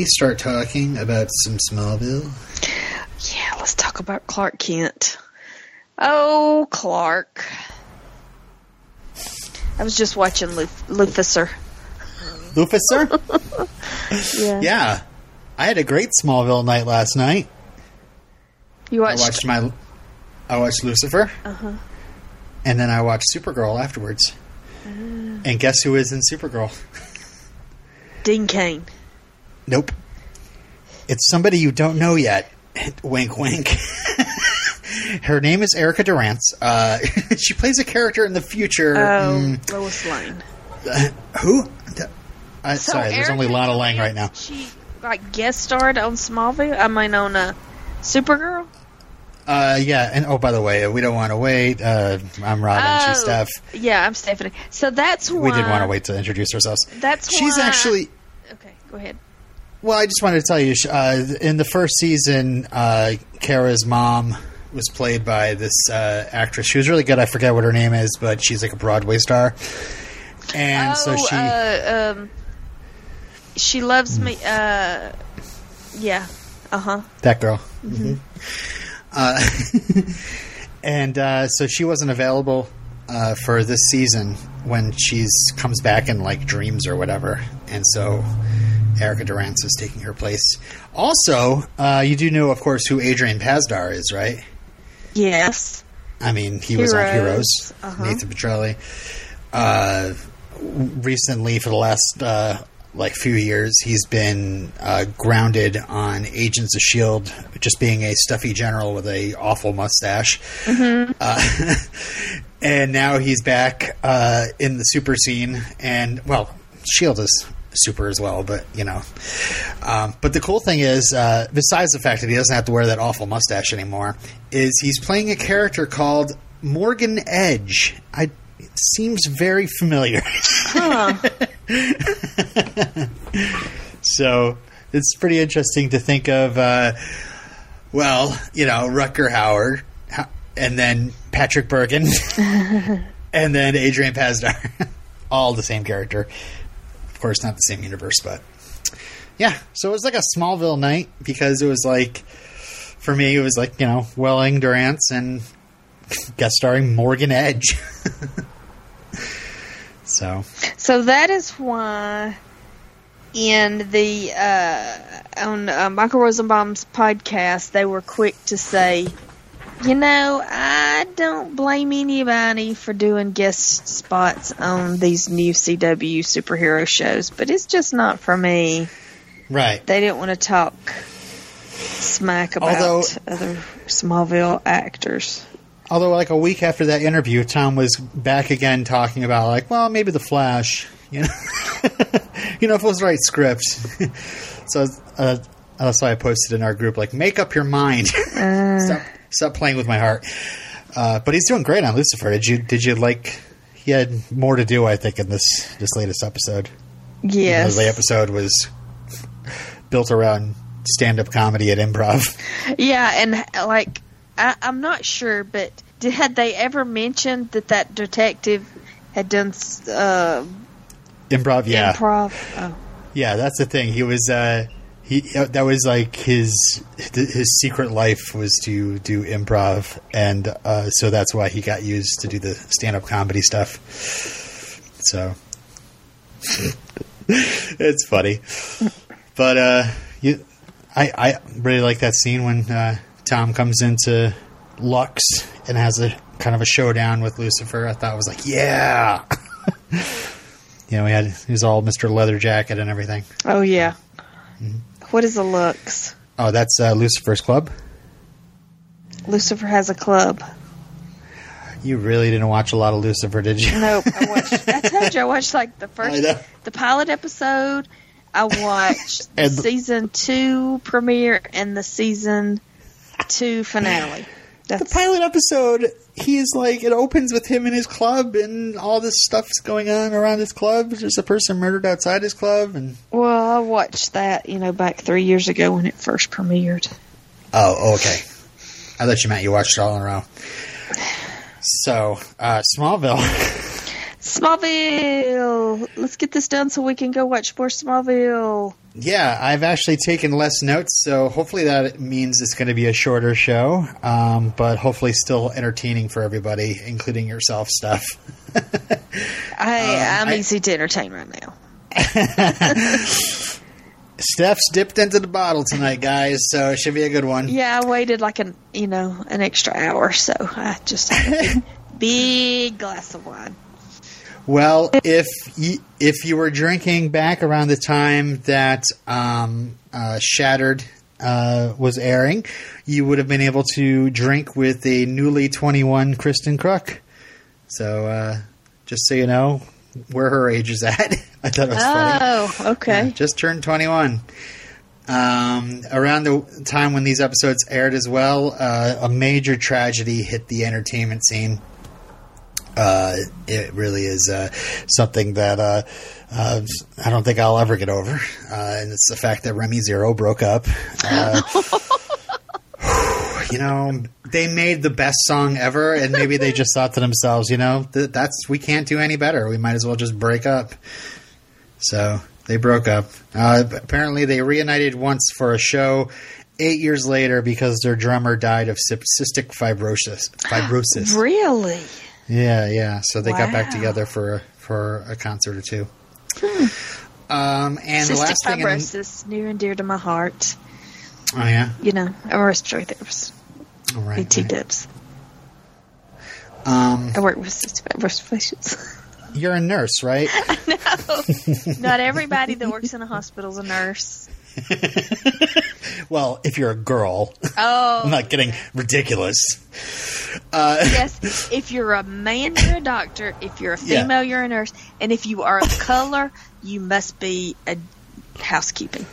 We start talking about some Smallville? Yeah, let's talk about Clark Kent. Oh, Clark. I was just watching Luf- Luficer. Luficer? Yeah. yeah. I had a great Smallville night last night. You I watched? watched my I watched Lucifer. Uh-huh. And then I watched Supergirl afterwards. Mm. And guess who is in Supergirl? Dean Cain. Nope. It's somebody you don't know yet. wink, wink. Her name is Erica Durance. Uh, she plays a character in the future. Oh, Mm, Lois Lane. uh, who? Uh, So sorry, there's only Erica Lana Lang right now. She like guest starred on Smallville. I mean, on uh, Supergirl. Uh, yeah, and oh, by the way, we don't want to wait. Uh, I'm Robin. She's Oh, Steph. Yeah, I'm Stephanie. So that's why We didn't want to wait to introduce ourselves. That's She's why- actually. Okay, go ahead. Well, I just wanted to tell you, uh, in the first season, uh, Kara's mom was played by this uh, actress. She was really good. I forget what her name is, but she's like a Broadway star. And so oh, she, uh, um, she loves me. Uh, yeah. Uh huh. that girl. hmm Uh, and uh, so she wasn't available uh, for this season when she's comes back in like dreams or whatever. And so Erica Durance is taking her place. Also, uh, you do know, of course, who Adrian Pasdar is, right? Yes. I mean, he was on Heroes. Heroes, Uh-huh. Nathan Petrelli. Uh, recently, for the last uh, like few years, he's been uh, grounded on Agents of Shield, just being a stuffy general with a awful mustache. Uh, and now he's back uh, in the super scene, and well, Shield is super as well, but you know. Um, but the cool thing is, uh, besides the fact that he doesn't have to wear that awful mustache anymore, is he's playing a character called Morgan Edge. I it seems very familiar. So it's pretty interesting to think of. Uh, well, you know, Rutger Hauer, and then Patrick Bergin, and then Adrian Pasdar, all the same character. Of course, not the same universe, but yeah. So it was like a Smallville night because it was like, for me, it was like you know, Welling Durance and guest starring Morgan Edge. so so that is why in the uh, on uh, Michael Rosenbaum's podcast they were quick to say, you know, I don't blame anybody for doing guest spots on these new CW superhero shows, but it's just not for me. right. They didn't want to talk smack about Although- other Smallville actors. Although, like a week after that interview, Tom was back again talking about, like, well, maybe the Flash, you know, you know, if it was the right script. so uh, that's why I posted in our group, like, make up your mind, stop, stop playing with my heart. Uh, but he's doing great on Lucifer. Did you? Did you like? He had more to do, I think, in this this latest episode. Yes. The episode was built around stand up comedy at improv. Yeah, and like I, I'm not sure, but did, had they ever mentioned that that detective had done uh, Improv, yeah. improv? Oh, Yeah, that's the thing. He was uh he uh, that was like his his secret life was to do improv and uh so that's why he got used to do the stand-up comedy stuff. So it's funny. But uh you I I really like that scene when uh Tom comes into Lux and has a kind of a showdown with Lucifer. I thought it was like, yeah. you know, he had he was all Mr. Leather Jacket and everything. oh yeah. Mm-hmm. What is the looks? Oh, that's uh, Lucifer's Club. Lucifer has a club. You really didn't watch a lot of Lucifer, did you? Nope. I watched. I told you I watched like the first, the pilot episode. I watched And the- season two premiere and the season two finale. The pilot episode, he is like, it opens with him in his club, and all this stuff's going on around his club. There's a person murdered outside his club, and well, I watched that you know back three years ago when it first premiered. oh, okay. I thought you meant you watched it all in a row. So, uh, Smallville. Smallville. Let's get this done so we can go watch more Smallville. Yeah, I've actually taken less notes, so hopefully that means it's going to be a shorter show, um, but hopefully still entertaining for everybody, including yourself, Steph. I, I'm I- easy to entertain right now. Steph's dipped into the bottle tonight, guys, so it should be a good one. Yeah, I waited like an you know an extra hour, so I just had a big, big glass of wine. Well, if you, if you were drinking back around the time that um, uh, Shattered uh, was airing, you would have been able to drink with a newly 21 Kristin Kreuk. So, uh, just so you know where her age is at. I thought it was funny. Oh, okay. Yeah, just turned 21. Um, around the time when these episodes aired as well, uh, a major tragedy hit the entertainment scene. Uh, it really is uh, something that uh, uh, I don't think I'll ever get over, uh, and it's the fact that Remy Zero broke up. Uh, you know, they made the best song ever, and maybe they just thought to themselves, you know, th- that's we can't do any better. We might as well just break up. So they broke up. Apparently, they reunited once for a show eight years later because their drummer died of cystic fibrosis. Fibrosis. Really? Yeah, yeah. So they got back together for for a concert or two. Um, and the last thing, in- fibrosis, near and dear to my heart. oh yeah, You know, I'm a respiratory therapist. all right. BT dibs. Um, I work with cystic fibrosis patients. you're a nurse, right? No, not everybody that works in a hospital is a nurse. well, if you're a girl, Oh, I'm not getting ridiculous. Uh, yes. If you're a man, you're a doctor. If you're a Yeah. female, you're a nurse. And if you are of color, you must be a housekeeping.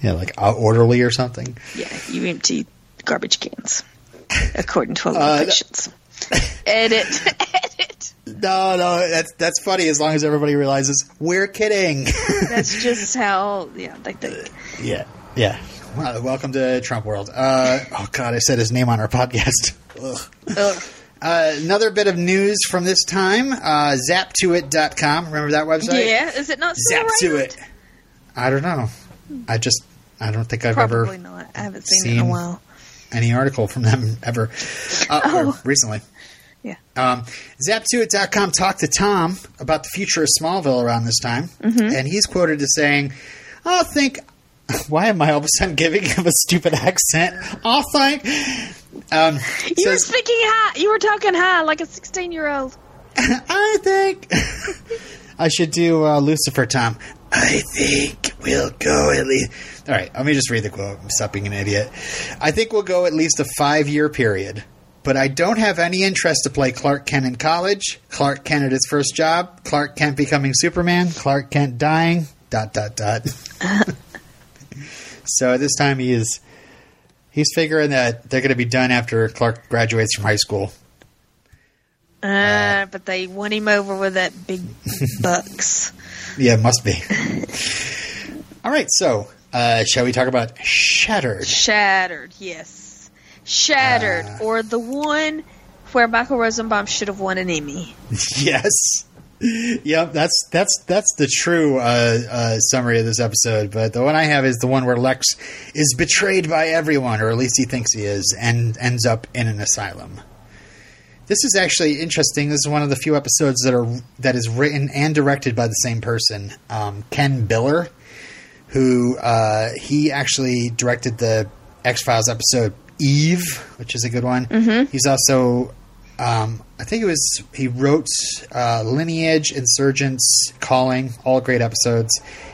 yeah, like uh, orderly or something. Yeah, you empty garbage cans, according to a lot Uh, of patients. Edit, edit. No, no, that's that's funny as long as everybody realizes we're kidding. That's just how, yeah, they think. yeah, yeah. Well, welcome to Trump world. Uh, oh God, I said his name on our podcast. Ugh. Ugh. Uh, another bit of news from this time. Uh, Zap2it.com. Remember that website? Yeah, is it not still Zap to around? it. I don't know. I just I don't think I've Probably ever not. I haven't seen, it in a while. any article from them ever uh, or Oh. recently. Yeah. Um, Zap2it.com talked to Tom about the future of Smallville around this time, Mm-hmm. and he's quoted as saying, "I think." Why am I all of a sudden giving him a stupid accent? I think. Um, You were speaking high. You were talking high like a 16 year old. I think I should do uh, Lucifer, Tom. I think we'll go at least. All right, let me just read the quote. Stop being an idiot. I think we'll go at least a five year period, but I don't have any interest to play Clark Kent in college, Clark Kent at his first job, Clark Kent becoming Superman, Clark Kent dying. Dot dot dot. so at this time he is. He's figuring that they're going to be done after Clark graduates from high school. Uh, but they won him over with that big bucks. Yeah, must be. All right, so uh, shall we talk about Shattered? Shattered, yes. Shattered, Uh. or the one where Michael Rosenbaum should have won an Emmy. yes. Yep, that's that's that's the true uh, uh, summary of this episode. But the one I have is the one where Lex is betrayed by everyone, or at least he thinks he is, and ends up in an asylum. This is actually interesting. This is one of the few episodes that are that is written and directed by the same person, um, Ken Biller, who uh, he actually directed the X Files episode Eve, which is a good one. He's also, um, I think it was he wrote uh, Lineage, Insurgence, Calling, all great episodes.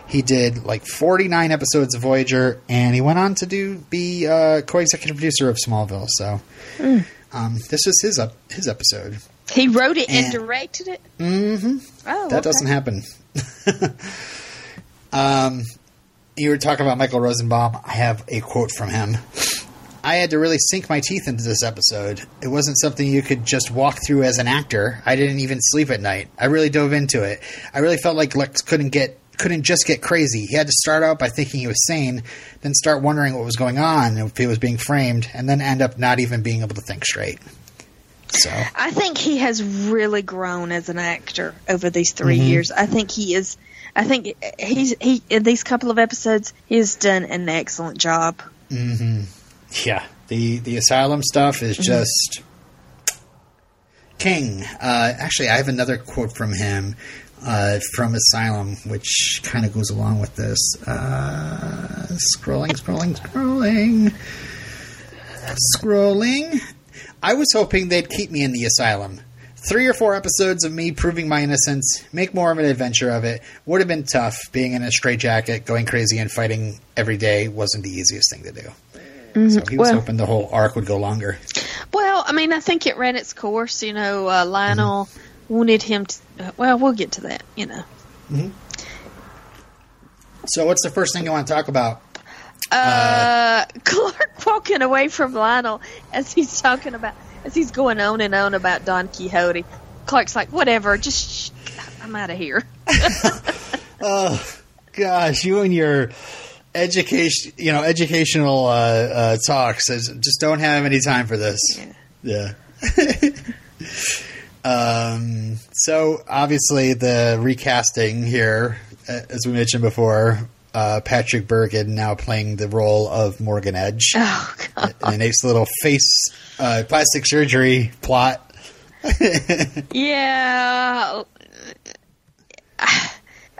He did like 49 episodes of Voyager, and he went on to do be uh, co-executive producer of Smallville. So um, this was his up his episode. He wrote it and, And- directed it. hmm Oh, that okay. doesn't happen. um, you were talking about Michael Rosenbaum. I have a quote from him. I had to really sink my teeth into this episode. It wasn't something you could just walk through as an actor. I didn't even sleep at night. I really dove into it. I really felt like Lex couldn't get couldn't just get crazy. He had to start out by thinking he was sane, then start wondering what was going on, if he was being framed, and then end up not even being able to think straight. So I think he has really grown as an actor over these 3 Mhm. years. I think he is. I think he's he in these couple of episodes he has done an excellent job. hmm Yeah, the the asylum stuff is just king. Uh, actually, I have another quote from him uh, from Asylum, which kind of goes along with this. Uh, scrolling, scrolling, scrolling, scrolling. I was hoping they'd keep me in the asylum. Three or four episodes of me proving my innocence, make more of an adventure of it. Would have been tough. Being in a straitjacket, going crazy, and fighting every day wasn't the easiest thing to do. So he was Well- hoping the whole arc would go longer. Well, I mean, I think it ran its course. You know, uh, Lionel wanted him to. Uh, well, we'll get to that. You know, So, what's the first thing you want to talk about? uh, Clark walking away from Lionel as he's talking about as he's going on and on about Don Quixote. Clark's like, whatever, just sh- I'm out of here. Oh, gosh, you and your education, you know, educational uh, uh, talks is- just don't have any time for this. Yeah. um, so obviously the recasting here, uh, as we mentioned before, uh, Patrick Bergin now playing the role of Morgan Edge. Oh God. in a nice little face uh, plastic surgery plot. Yeah.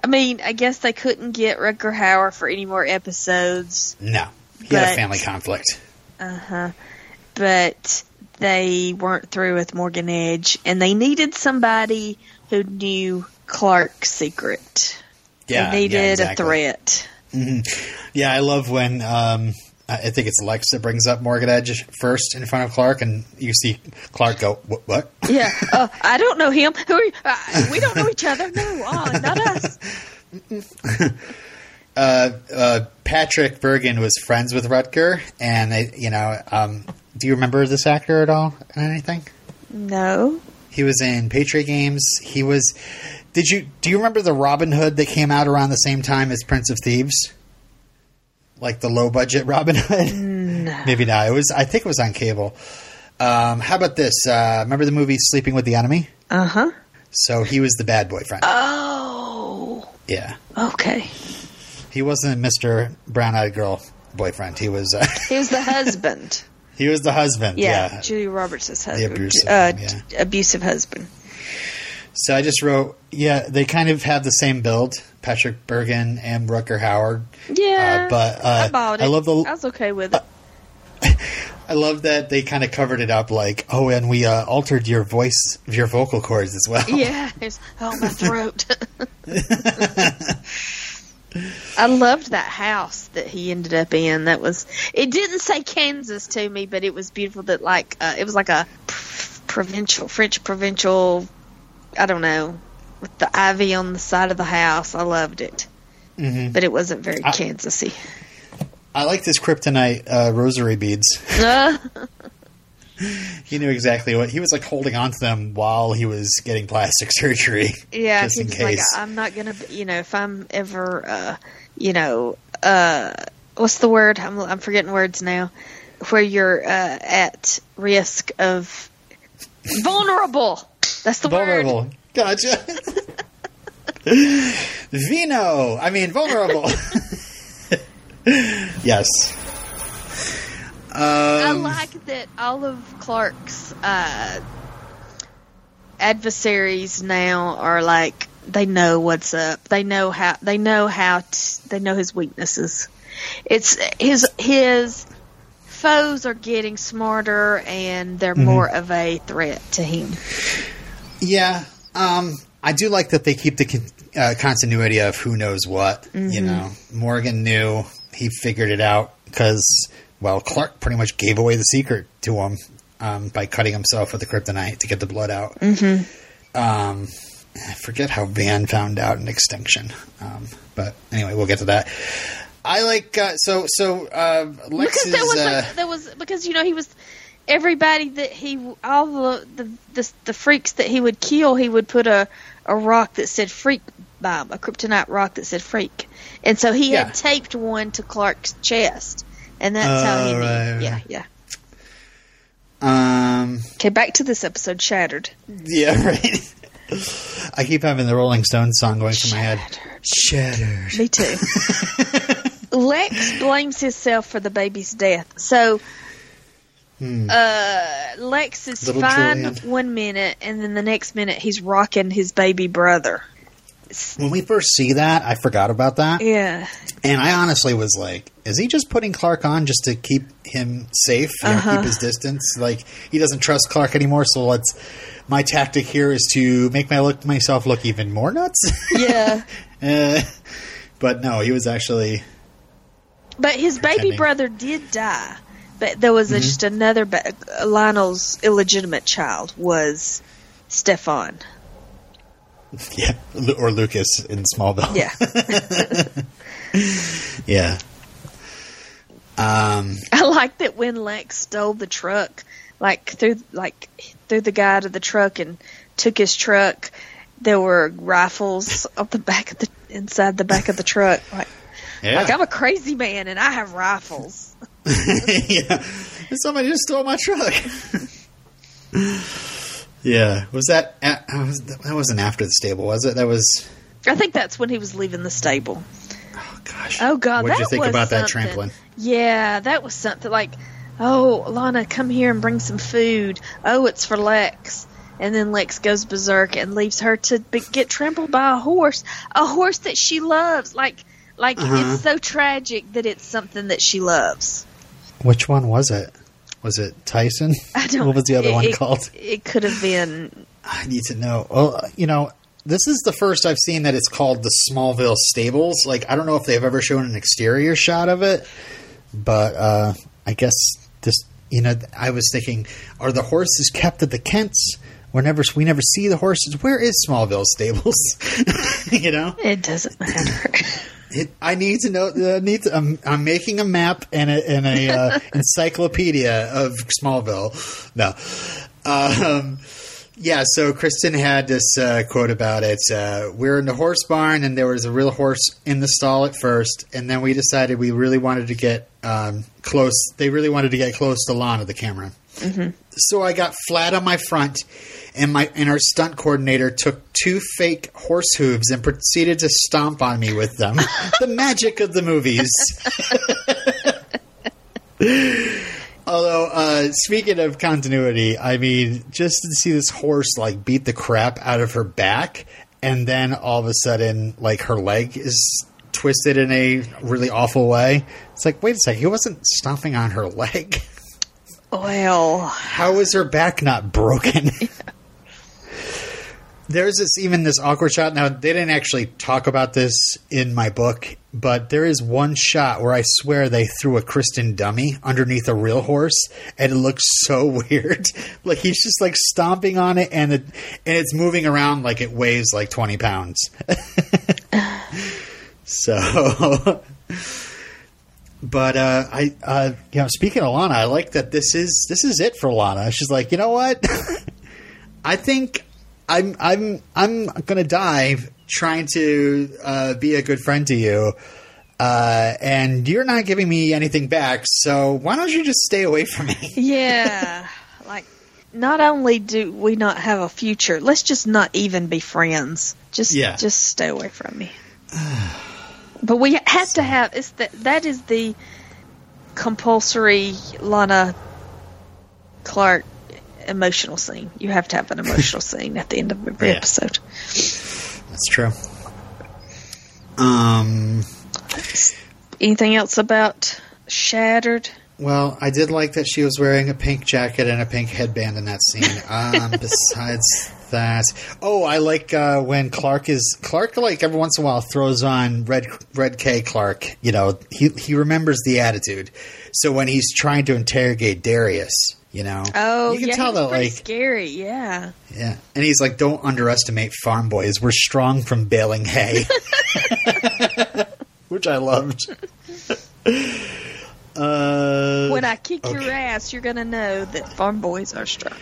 I mean, I guess they couldn't get Rutger Hauer for any more episodes. No, he had a family conflict. Uh huh. But they weren't through with Morgan Edge, and they needed somebody who knew Clark's secret. Yeah, they needed yeah, exactly. a threat. Yeah, I love when um, I think it's Lex that brings up Morgan Edge first in front of Clark, and you see Clark go, "What?" what? Yeah. uh, I don't know him. Who are you? Uh, we don't know each other. No, uh, not us. uh, uh, Patrick Bergin was friends with Rutger, and you know, um, do you remember this actor at all? Anything? No. He was in Patriot Games. He was. Did you do you remember the Robin Hood that came out around the same time as Prince of Thieves? Like the low budget Robin Hood? No. Maybe not. It was. I think it was on cable. Um, how about this? Uh, remember the movie Sleeping with the Enemy? Uh huh. So he was the bad boyfriend. Oh. yeah, Okay. he wasn't Mister Brown Eyed Girl boyfriend. He was. Uh, He was the husband. he was the husband. Yeah, Yeah. Julia Roberts' husband. abusive uh, yeah. abusive husband. So I just wrote. Yeah, they kind of have the same build. Patrick Bergin and Rutger Hauer. Yeah, Uh, but, uh, I bought it. I love the- I was okay with it. I love that they kind of covered it up like, oh, and we uh, altered your voice, your vocal cords as well. yeah, it's, oh my throat. I loved that house that he ended up in. That was. It didn't say Kansas to me, but it was beautiful. That like uh, it was like a provincial French provincial. I don't know with the ivy on the side of the house. I loved it, hmm but it wasn't very I- Kansasy. I like this kryptonite uh, rosary beads. He knew exactly what he was like holding on to them while he was getting plastic surgery. Yeah, just in he's like. I'm not gonna, you know, if I'm ever, uh, you know, uh, what's the word? I'm, I'm forgetting words now. Where you're uh, at risk of vulnerable. That's the word. vulnerable. Gotcha. Vino. I mean, vulnerable. yes. I Um, like that all of Clark's uh, adversaries now are like they know what's up. They know how. They know how. To, they know his weaknesses. It's his his foes are getting smarter and they're more of a threat to him. Yeah, um, I do like that they keep the con- uh, continuity of who knows what. Mm-hmm. You know, Morgan knew he figured it out because, well, Clark pretty much gave away the secret to him um, by cutting himself with the kryptonite to get the blood out. Mm-hmm. Um, I forget how Van found out in Extinction, um, but anyway, we'll get to that. I like uh, so so. Uh, Lex because there was uh, like, there was because you know he was everybody that he all the the the, the freaks that he would kill he would put a a rock that said freak bomb a kryptonite rock that said freak and so he Yeah. had taped one to Clark's chest and that's how he Oh, right, right. yeah yeah Um, Okay, back to this episode. Shattered. yeah, right. I keep having the Rolling Stones song going through my head. Shattered. Me too. Lex blames himself for the baby's death. So, uh, Lex is Hmm. Little fine Julian. one minute, and then the next minute he's rocking his baby brother. When we first see that, I forgot about that. Yeah. And I honestly was like, is he just putting Clark on just to keep him safe, you Uh-huh. keep his distance? Like he doesn't trust Clark anymore, so let's. My tactic here is to make my look myself look even more nuts. Yeah. uh, but no, he was actually. But his baby Pretending. brother did die. But there was a, just another ba- Lionel's illegitimate child was Stefan. Yeah, or Lucas in Smallville. Yeah. yeah. Um, I like that when Lex stole the truck, like through like threw the guy to the truck and took his truck. There were rifles up the back of the inside the back of the truck. Like, yeah. like I'm a crazy man and I have rifles. yeah. Somebody just stole my truck. yeah. Was that? At, was- that wasn't after the stable, was it? That was. I think that's when he was leaving the stable. Oh gosh. Oh God, What did you think was about that something. trampoline? Yeah, that was something like, oh, Lana, come here and bring some food. Oh, it's for Lex. And then Lex goes berserk and leaves her to be, get trampled by a horse, a horse that she loves. Like, like Uh-huh. it's so tragic that it's something that she loves. Which one was it? Was it Tyson? I don't. What was the other it- one called? It could have been. I need to know. Well, you know, this is the first I've seen that it's called the Smallville Stables. Like, I don't know if they've ever shown an exterior shot of it, but uh, I guess this. You know, I was thinking, are the horses kept at the Kents? We're never, we never see the horses. Where is Smallville Stables? you know, It doesn't matter. it, I need to know. I need to, I'm, I'm making a map and a, and a uh, encyclopedia of Smallville. No, um, yeah. So Kristin had this uh, quote about it. Uh, we're in the horse barn, and there was a real horse in the stall at first, and then we decided we really wanted to get um, close. They really wanted to get close to Lana, the camera. So I got flat on my front, and my and our stunt coordinator took two fake horse hooves and proceeded to stomp on me with them. the magic of the movies. Although, uh, speaking of continuity, I mean, just to see this horse like beat the crap out of her back, and then all of a sudden, like her leg is twisted in a really awful way. It's like, wait a second, he wasn't stomping on her leg. well, How is her back not broken? There's this even this awkward shot. Now they didn't actually talk about this in my book, but there is one shot where I swear they threw a Kristin dummy underneath a real horse, and it looks so weird. like he's just like stomping on it, and it and it's moving around like it weighs like twenty pounds. so. But uh, I, uh, you know, speaking of Lana, I like that this is this is it for Lana. She's like, you know what? I think I'm I'm I'm gonna die trying to uh, be a good friend to you, uh, and you're not giving me anything back. So why don't you just stay away from me? yeah. like, not only do we not have a future, let's just not even be friends. Just, Yeah. just stay away from me. but we have to have. It's that that is the compulsory Lana Clark emotional scene. You have to have an emotional scene at the end of every Yeah. episode. That's true. Um. Anything else about Shattered? Well, I did like that she was wearing a pink jacket and a pink headband in that scene. Um, besides that, oh, I like uh, when Clark is Clark. Like every once in a while, throws on red red K Clark. You know, he he remembers the attitude. So when he's trying to interrogate Darius, you know, Oh, you can yeah, tell that like scary. Yeah. yeah, and he's like, don't underestimate farm boys. We're strong from baling hay, which I loved. Uh, When I kick your ass, you're gonna know that farm boys are strong.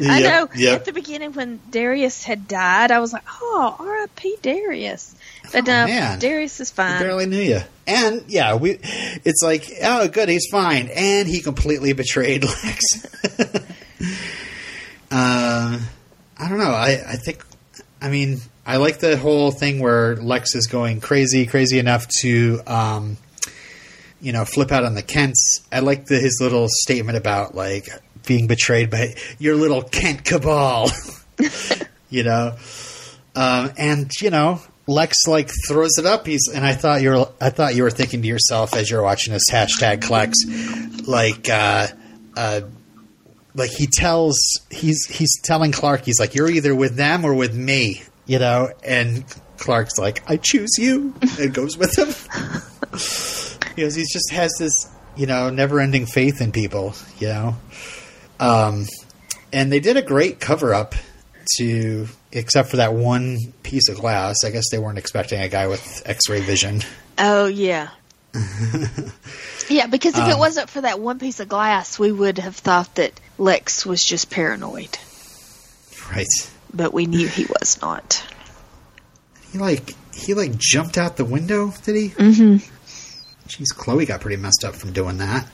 I know. yep. At the beginning, when Darius had died, I was like, "Oh, R.I.P. Darius." But Oh, no, man. Darius is I fine. barely knew you. And yeah, we. It's like, oh, good, he's fine, and he completely betrayed Lex. Uh, I don't know. I, I think, I mean, I like the whole thing where Lex is going crazy, crazy enough to, um, you know, flip out on the Kents. I like the, his little statement about like being betrayed by your little Kent cabal, you know, um, and you know, Lex like throws it up. He's and I thought you're I thought you were thinking to yourself as you're watching this hashtag Klex, like uh, uh, like he tells he's he's telling Clark he's like you're either with them or with me, you know, and Clark's like I choose you. And goes with him. Because he just has this you know never ending faith in people, you know, um, and they did a great cover up to except for that one piece of glass. I guess they weren't expecting a guy with X-ray vision. Oh yeah. yeah, because if Um, it wasn't for that one piece of glass, we would have thought that Lex was just paranoid. Right. But we knew he was not. He like he like jumped out the window, did he? Mm-hmm. Jeez, Chloe got pretty messed up from doing that.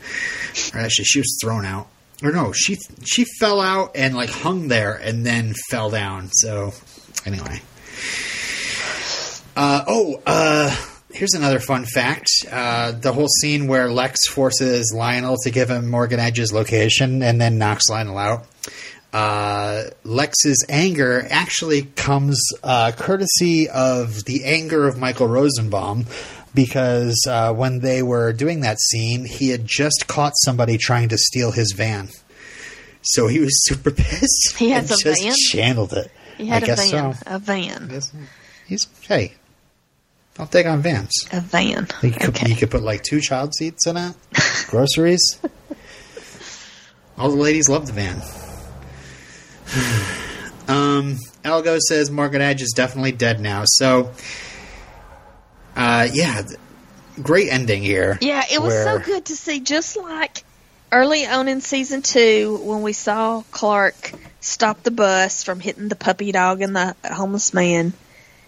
Or actually, she was thrown out. Or no, she she fell out and like hung there and then fell down. So anyway. Uh, oh, uh, here's another fun fact. Uh, the whole scene where Lex forces Lionel to give him Morgan Edge's location and then knocks Lionel out. Uh, Lex's anger actually comes uh, courtesy of the anger of Michael Rosenbaum because uh, when they were doing that scene, he had just caught somebody trying to steal his van. So he was super pissed. He has a just van? channeled it. He had I a guess van. so. A van. He's hey, don't take on vans. A van. You could, Okay. you could put like two child seats in it, groceries. All the ladies love the van. um, Al Gough says Morgan Edge is definitely dead now. So, uh, yeah, great ending here. Yeah, it was so good to see. Just like early on in season two, when we saw Clark stop the bus from hitting the puppy dog and the homeless man,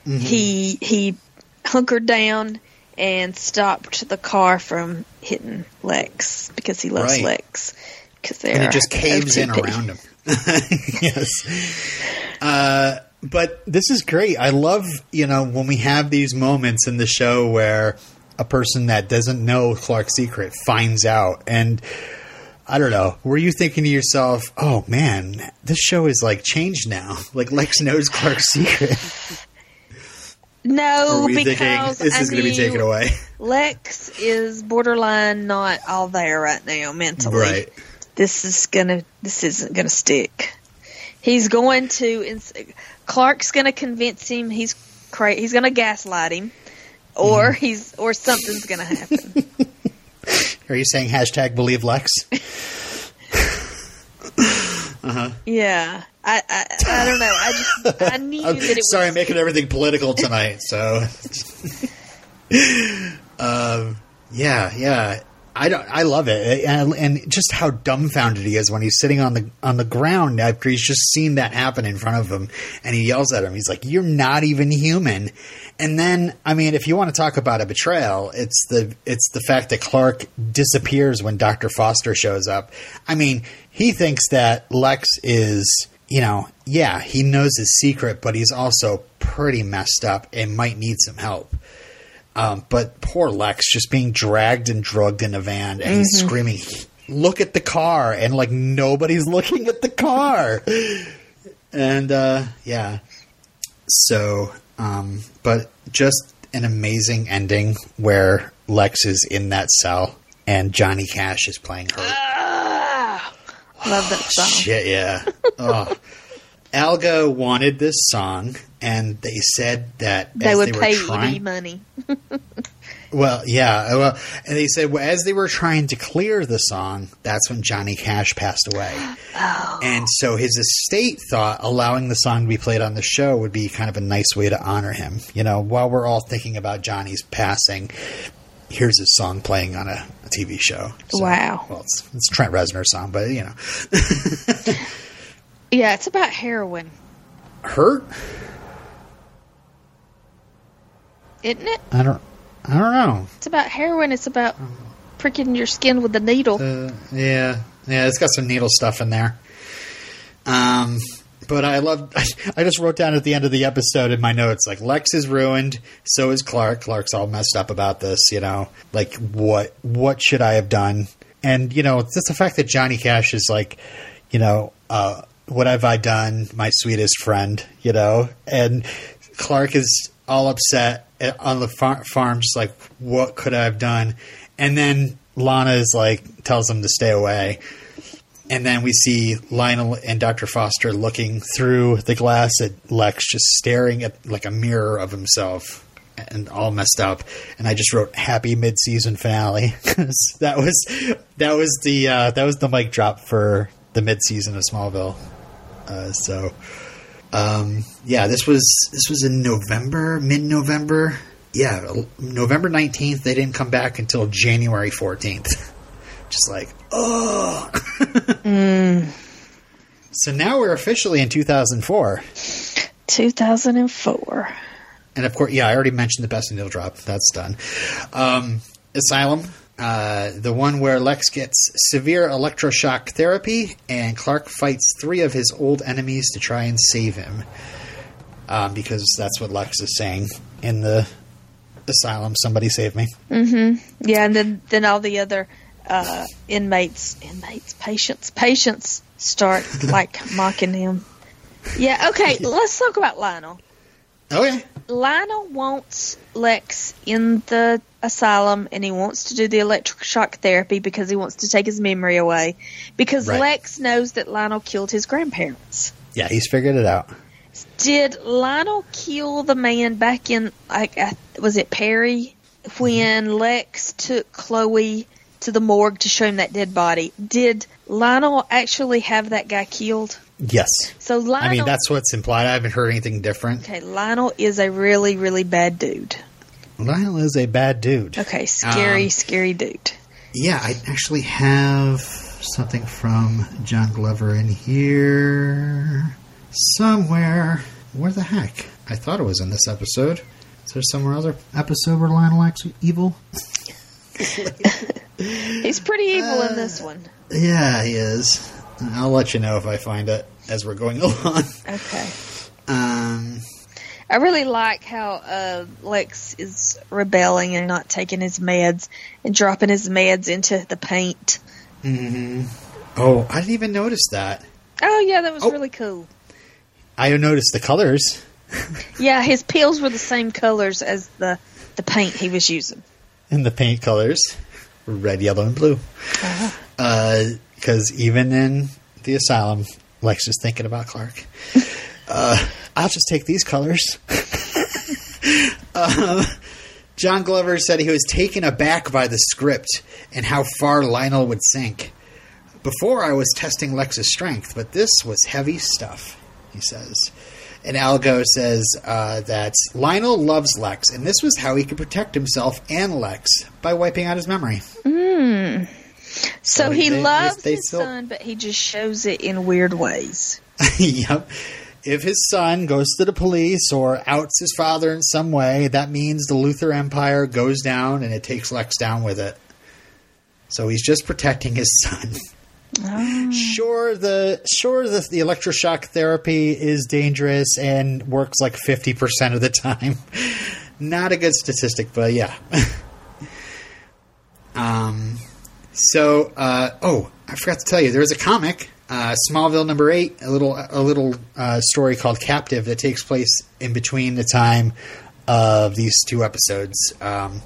Mm-hmm. he he hunkered down and stopped the car from hitting Lex because he loves Right. Lex. Because and it just caves in around him. yes. Uh, but this is great. I love, you know, when we have these moments in the show where a person that doesn't know Clark's secret finds out. And I don't know, were you thinking to yourself, oh man, this show is like changed now? Like Lex knows Clark's secret. No, because thinking this I is going to be taken away? Lex is borderline not all there right now mentally. Right. this is gonna this isn't gonna stick. He's going to ins- Clark's gonna convince him he's cra- he's gonna gaslight him, or Mm-hmm. he's or something's gonna happen. Are you saying hashtag believe Lex? uh-huh. yeah, I, I I don't know. I just I knew I'm that it sorry, was I'm making everything political tonight. So, um, yeah, yeah, I don't. I love it, and, and just how dumbfounded he is when he's sitting on the on the ground after he's just seen that happen in front of him, and he yells at him. He's like, "You're not even human." And then, I mean, if you want to talk about a betrayal, it's the it's the fact that Clark disappears when Doctor Foster shows up. I mean, he thinks that Lex is you know, yeah, he knows his secret, but he's also pretty messed up and might need some help. Um, but poor Lex just being dragged and drugged in a van and he's screaming, Look at the car! And like nobody's looking at the car. And uh, yeah. So, um, but just an amazing ending where Lex is in that cell and Johnny Cash is playing her. Ah, love that song. Shit, yeah. oh. Al Gough wanted this song, and they said that They as would they were pay trying, money. Well, yeah, uh, well, and they said well, as they were trying to clear the song, that's when Johnny Cash passed away, Oh. and so his estate thought allowing the song to be played on the show would be kind of a nice way to honor him. You know, while we're all thinking about Johnny's passing, here's his song playing on a, a TV show. So, Wow. Well, it's, it's Trent Reznor's song, but you know, Yeah, it's about heroin, hurt. isn't it? I don't. I don't know. It's about heroin. It's about pricking your skin with a needle. Uh, yeah, yeah, it's got some needle stuff in there. Um, but I love. I just wrote down at the end of the episode in my notes like Lex is ruined, so is Clark. Clark's all messed up about this. You know, like what what should I have done? And you know, just the fact that Johnny Cash is like, you know, uh, what have I done, my sweetest friend? You know, and Clark is all upset on the far- farm, just like, what could I have done? And then Lana is like, tells him to stay away. And then we see Lionel and Dr. Foster looking through the glass at Lex, just staring at like a mirror of himself and all messed up. And I just wrote happy mid-season finale that was that was the uh, that was the mic drop for the mid-season of Smallville. Uh, so um, yeah, this was this was in November, mid-November. Yeah, November nineteenth. They didn't come back until January fourteenth. Just like, oh. Mm. So now we're officially in 2004. 2004. And of course, yeah, I already mentioned the best needle drop. That's done. Um, Asylum, uh, the one where Lex gets severe electroshock therapy, and Clark fights three of his old enemies to try and save him. Um, because that's what Lex is saying in the asylum. Somebody save me. Mm-hmm. Yeah, and then then all the other uh, inmates, inmates, patients, patients start like mocking him. Yeah. Okay. Let's talk about Lionel. Okay. Lionel wants Lex in the asylum and he wants to do the electric shock therapy because he wants to take his memory away because Right. Lex knows that Lionel killed his grandparents. Yeah, he's figured it out. Did Lionel kill the man back in like was it Perry when mm-hmm. Lex took Chloe to the morgue to show him that dead body? Did Lionel actually have that guy killed? Yes. So Lionel, I mean, that's what's implied. I haven't heard anything different. okay. Lionel is a really really bad dude. Lionel is a bad dude. Okay, scary Um, scary dude. Yeah, I actually have something from John Glover in here somewhere. Where the heck? I thought it was in this episode. Is there somewhere other episode where Lionel acts evil? He's pretty evil in this one. Yeah, he is. I'll let you know if I find it as we're going along. Okay. Um, I really like how uh, Lex is rebelling and not taking his meds and dropping his meds into the paint. mhm. Oh, I didn't even notice that. Oh yeah, that was Oh. really cool. I noticed the colors. Yeah, his pills were the same colors as the the paint he was using. And the paint colors red, yellow, and blue. Because even in the asylum, Lex is thinking about Clark. uh, I'll just take these colors. Um, John Glover said he was taken aback by the script and how far Lionel would sink. Before I was testing Lex's strength, but this was heavy stuff, he says. And Al Gough says uh, that Lionel loves Lex, and this was how he could protect himself and Lex by wiping out his memory. So So he they- they- loves they his still- son, but he just shows it in weird ways. yep. If his son goes to the police or outs his father in some way, that means the Luthor Empire goes down and it takes Lex down with it. So he's just protecting his son. Sure, the sure the, the electroshock therapy is dangerous and works like fifty percent of the time. Not a good statistic, but yeah. um, so uh, oh, I forgot to tell you, there's a comic, uh, Smallville number eight, a little a little uh, story called Captive that takes place in between the time of these two episodes. Um,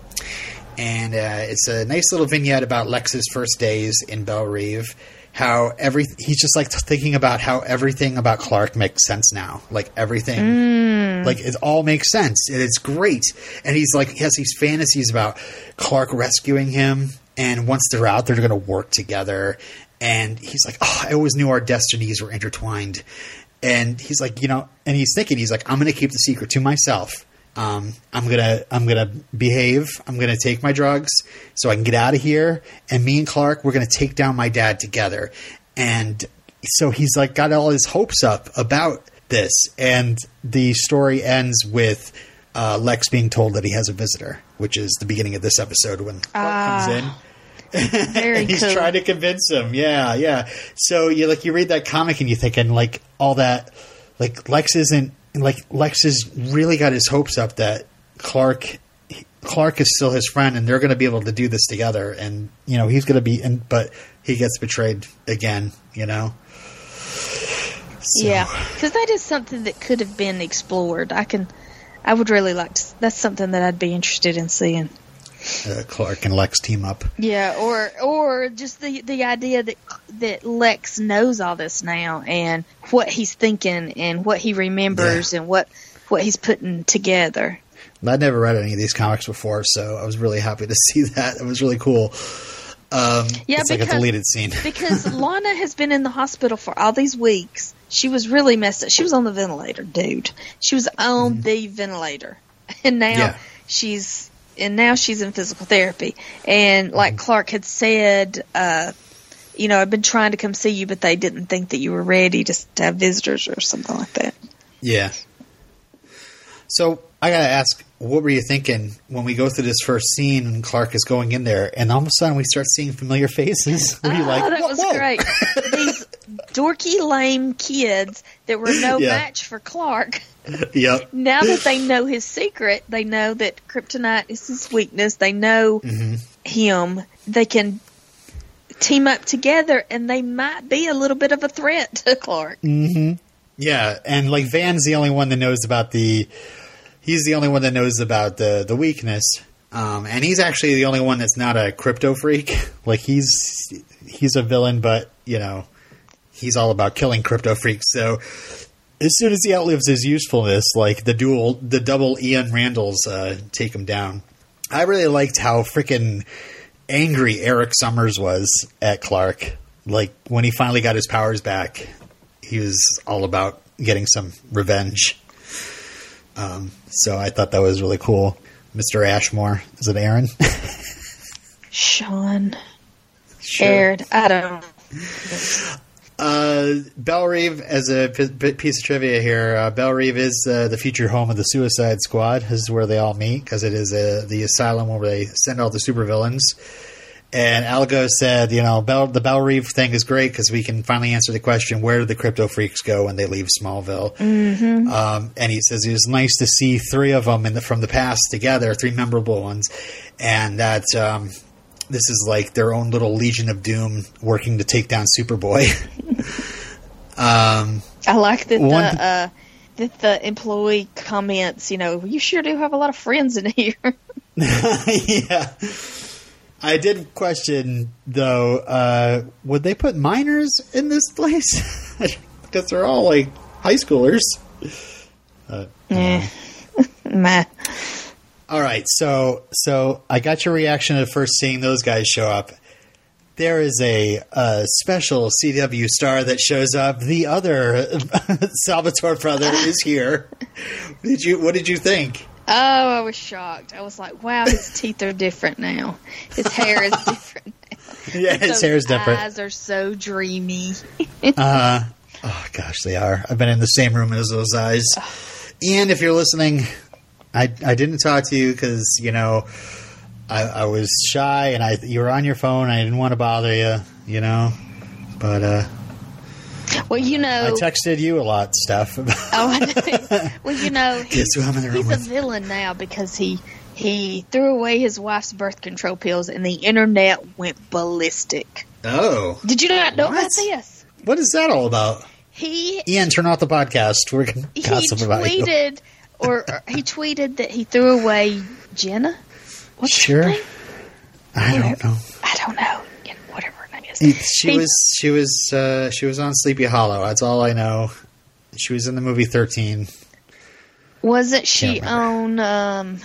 and uh, it's a nice little vignette about Lex's first days in Belle Reve. How every he's just like thinking about how everything about Clark makes sense now. Like everything, like it all makes sense, and it's great. And he's like he has these fantasies about Clark rescuing him, and once they're out, they're going to work together. And he's like, oh, I always knew our destinies were intertwined. And he's like, you know, and he's thinking, he's like, I'm going to keep the secret to myself. Um, I'm gonna I'm gonna behave. I'm gonna take my drugs so I can get out of here. And me and Clark, we're gonna take down my dad together. And so he's like got all his hopes up about this. And the story ends with uh, Lex being told that he has a visitor, which is the beginning of this episode when Clark comes in. Very he's cool. trying to convince him. Yeah, yeah. So you like you read that comic and you think and like all that, like Lex isn't like Lex has really got his hopes up that Clark. Clark is still his friend, and they're going to be able to do this together. And you know he's going to be, and but he gets betrayed again. You know. So- Yeah, because that is something that could have been explored. I can, I would really like to. That's something that I'd be interested in seeing. Uh, Clark and Lex team up. Yeah, or or just the the idea that that Lex knows all this now and what he's thinking and what he remembers and what what he's putting together. I'd never read any of these comics before, so I was really happy to see that. It was really cool. Um, Yeah, it's like a because- deleted scene. Because Lana has been in the hospital for all these weeks. She was really messed up. She was on the ventilator, dude. She was on the ventilator, and now Mm-hmm. Yeah. she's and now she's in physical therapy. And like Mm-hmm. Clark had said, uh, you know, I've been trying to come see you, but they didn't think that you were ready to, to have visitors or something like that. Yeah. So I gotta ask, what were you thinking when we go through this first scene and Clark is going in there, and all of a sudden we start seeing familiar faces? Were you oh, like, that "Whoa, was whoa." great. These dorky, lame kids that were no Yeah. match for Clark. Yep. now that they know his secret, they know that kryptonite is his weakness. They know Mm-hmm. him. They can team up together, and they might be a little bit of a threat to Clark. Yeah, and like Van's the only one that knows about the. He's the only one that knows about the the weakness, um, and he's actually the only one that's not a crypto freak. Like he's he's a villain, but you know he's all about killing crypto freaks. So as soon as he outlives his usefulness, like the dual the double Ian Randalls uh, take him down. I really liked how freaking angry Eric Summers was at Clark. Like when he finally got his powers back, he was all about getting some revenge. Um, so I thought that was really cool. Mr. Ashmore, is it Aaron? Shawn, Sure. Aaron, I don't. Uh, Belle Reeve, as a p- piece of trivia here, uh, Belle Reeve is uh, the future home of the Suicide Squad. This is where they all meet because it is uh, the asylum where they send all the supervillains. And Al Gough said, you know, Bell, the Belle Reeve thing is great because we can finally answer the question: Where do the crypto freaks go when they leave Smallville? Mm-hmm. Um, and he says it was nice to see three of them in the, from the past together, three memorable ones, and that um, this is like their own little Legion of Doom working to take down Superboy. um, I like that One- the uh, that the employee comments. You know, you sure do have a lot of friends in here. yeah. I did question though, uh, would they put minors in this place? Because they're all like high schoolers. Uh, Eh. Meh. All right, so so I got your reaction at first seeing those guys show up. There is a, uh special CW star that shows up. The other Salvatore brother is here. Did you? What did you think? Oh, I was shocked. I was like, wow, his teeth are different now. His hair is different. Yeah, his hair is different. Eyes are so dreamy. Uh, oh gosh, they are. I've been in the same room as those eyes. Ian, if you're listening, I I didn't talk to you because you know I, I was shy and I you were on your phone. I didn't want to bother you, you know. But uh, Well, you know, I texted you a lot, stuff. About oh, I well, you know, he's, I'm in the room he's a villain now because he he threw away his wife's birth control pills, and the internet went ballistic. oh, Did you not know What? about this? what is that all about? He Ian, turn off the podcast. We're gonna he gossip about you. tweeted, or, or he tweeted that he threw away Jenna. What's Sure. I don't know. I don't know. Yeah, Whatever her name is. She He- was she was uh, she was on Sleepy Hollow. That's all I know. She was in the movie Thirteen. Wasn't she on um,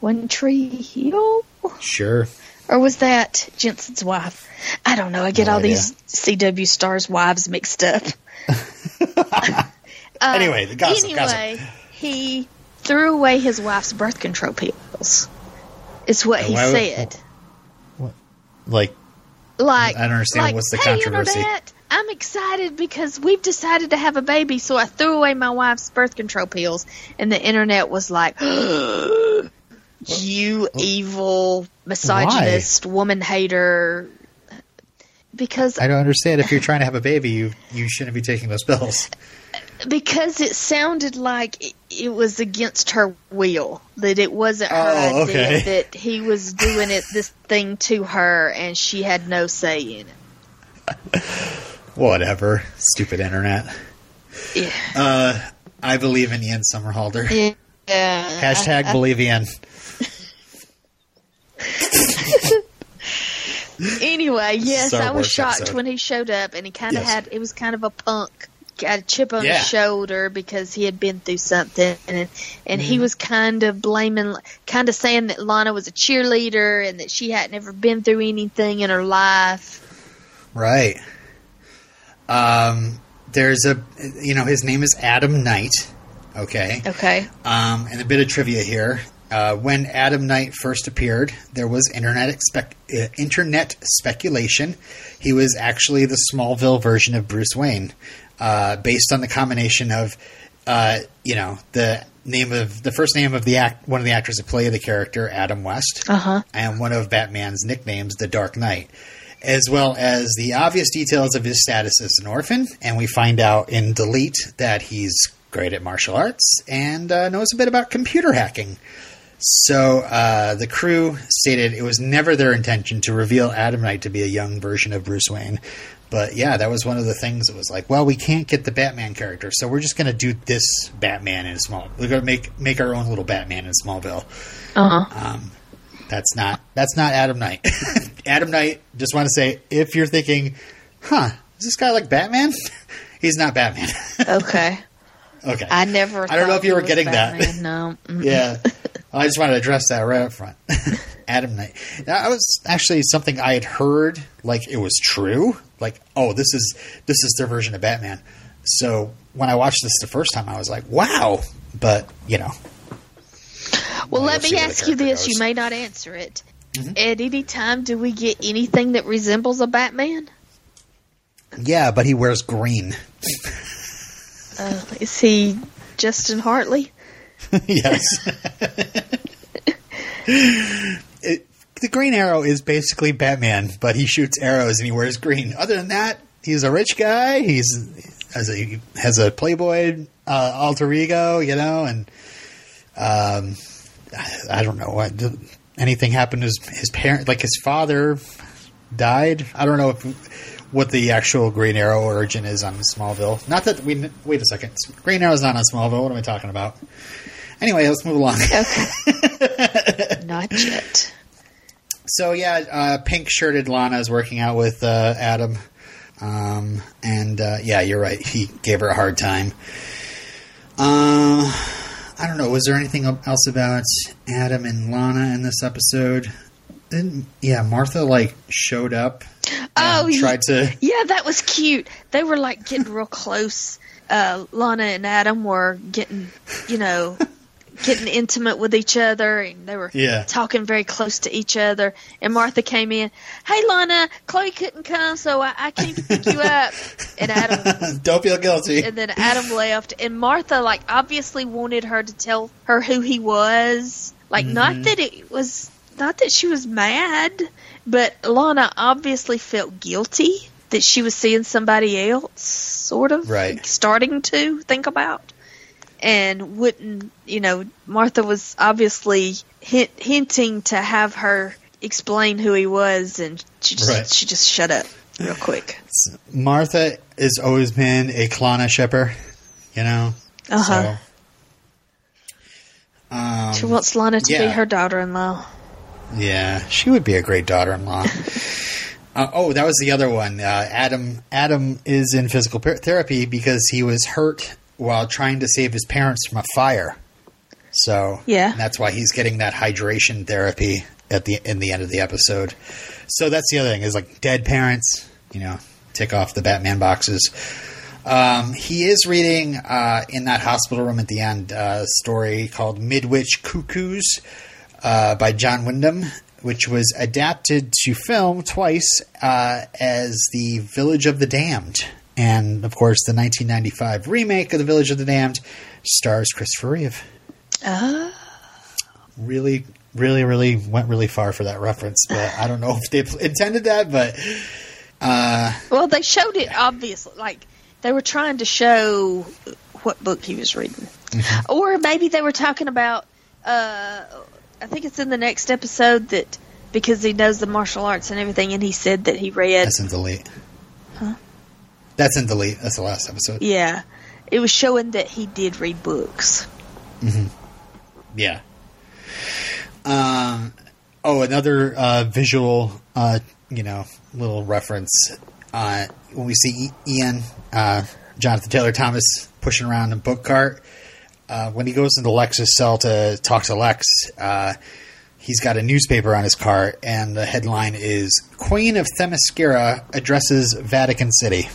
One Tree Hill? Sure. Or was that Jensen's wife? I don't know. I get No all idea. these CW stars' wives mixed up. Uh, Anyway, the gossip, Anyway, he threw away his wife's birth control pills. Is what he why would- said. Like Like I don't understand like, what's the hey, controversy." Internet, I'm excited because we've decided to have a baby, so I threw away my wife's birth control pills, and the internet was like, you evil misogynist woman hater because I don't understand. If you're trying to have a baby, you you shouldn't be taking those pills. because it sounded like it, was against her will that it wasn't her Oh, idea okay. that he was doing it this thing to her and she had no say in it Whatever. Stupid internet. yeah, Uh, I believe in Ian Somerhalder. yeah. Hashtag believe Ian. Anyway, yes, I was shocked episode. when he showed up, and he kind of Yes. had it was kind of a punk, a chip on Yeah. his shoulder because he had been through something, and and Mm-hmm. he was kind of blaming, kind of saying that Lana was a cheerleader and that she hadn't ever been through anything in her life. Right. Um, there's a, you know, his name is Adam Knight. Okay. Okay, Um, and a bit of trivia here. Uh, when Adam Knight first appeared, there was internet expect, uh, internet speculation he was actually the Smallville version of Bruce Wayne, uh, based on the combination of, uh, you know, the name of the first name of the act, one of the actors that play the character, Adam West, uh huh. and one of Batman's nicknames, the Dark Knight, as well as the obvious details of his status as an orphan. And we find out in Delete that he's great at martial arts and uh, knows a bit about computer hacking. So uh, the crew stated it was never their intention to reveal Adam Knight to be a young version of Bruce Wayne. But yeah, that was one of the things that was like, well, we can't get the Batman character, so we're just going to do this Batman in small. We're going to make make our own little Batman in Smallville. Uh huh. Um, that's not that's not Adam Knight. Adam Knight. Just want to say, if you're thinking, "Huh, is this guy like Batman?" He's not Batman. Okay. okay. I never. I don't know if you were getting that. No. Mm-mm. yeah. I just wanted to address that right up front. Adam Knight. That was actually something I had heard, like it was true. Like, oh, this is this is their version of Batman. So when I watched this the first time, I was like, wow. But you know, Well, let me ask you this. goes. Mm-hmm. You may not answer it. At any time, do we get anything that resembles a Batman? yeah. But he wears green. Uh, is he Justin Hartley? yes. It- the Green Arrow is basically Batman, but he shoots arrows and he wears green. Other than that, he's a rich guy. He's has a has a Playboy uh, alter ego, you know, and um, I, don't know what anything happened. to His his parent, like his father, died. I don't know if, what the actual Green Arrow origin is on Smallville. Not that we wait a second. Green Arrow's not on Smallville. What am I talking about? Anyway, let's move along. Okay. not yet. So yeah, uh, pink shirted Lana is working out with uh, Adam, um, and uh, yeah, you're right. He gave her a hard time. Uh, I don't know. Was there anything else about Adam and Lana in this episode? Didn't, yeah, Martha like showed up. Oh, and tried to. Yeah, that was cute. They were like getting real close. Uh, Lana and Adam were getting, you know, getting intimate with each other, and they were Yeah. talking very close to each other. And Martha came in. Hey, Lana, Chloe couldn't come, so I, I came to pick you up. And Adam Don't feel guilty. and then Adam left, and Martha like obviously wanted her to tell her who he was. Like, Mm-hmm. not that it was, not that she was mad, but Lana obviously felt guilty that she was seeing somebody else, sort of, Right. starting to think about, and wouldn't, you know, Martha was obviously hint, hinting to have her explain who he was, and she just Right. she just shut up real quick. Martha has always been a Clana shipper, you know. Uh huh. So, um, She wants Lana to be her daughter-in-law. Yeah, she would be a great daughter-in-law. uh, oh, that was the other one. Uh, Adam Adam is in physical per- therapy because he was hurt while trying to save his parents from a fire. So Yeah. that's why he's getting that hydration therapy at the in the end of the episode. So that's the other thing is like dead parents. You know, tick off the Batman boxes. Um, he is reading uh, in that hospital room at the end uh, a story called Midwich Cuckoos uh, by John Wyndham, which was adapted to film twice uh, as The Village of the Damned. And of course, the 1995 remake of The Village of the Damned stars Christopher Reeve. Ah. really, really, really went really far for that reference. But I don't know if they intended that. But uh, Well, they showed it obviously, like they were trying to show what book he was reading, Mm-hmm. or maybe they were talking about. Uh, I think it's in the next episode that because he knows the martial arts and everything, and he said that he read. that's in delete. That's in delete. That's the last episode. Yeah, it was showing that he did read books. Yeah. Um. Oh, another uh, visual, uh, you know, little reference. Uh, when we see Ian, uh, Jonathan Taylor Thomas pushing around a book cart, uh, when he goes into Lex's cell to talk to Lex, uh, he's got a newspaper on his car, and the headline is "Queen of Themyscira addresses Vatican City,"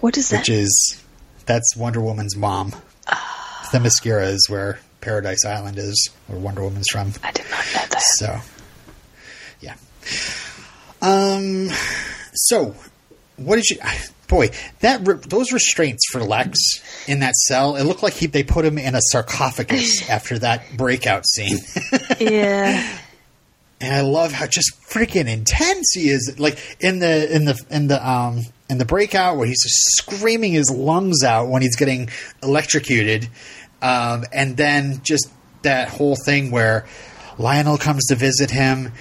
What is that? which is that's Wonder Woman's mom. Themyscira is where Paradise Island is, where Wonder Woman's from. I did not know that. So, yeah. Um. So, what did you? Boy, that re- those restraints for Lex in that cell. It looked like he they put him in a sarcophagus after that breakout scene. Yeah, and I love how just freaking intense he is. Like in the in the in the um in the breakout where he's just screaming his lungs out when he's getting electrocuted, um, and then just that whole thing where Lionel comes to visit him.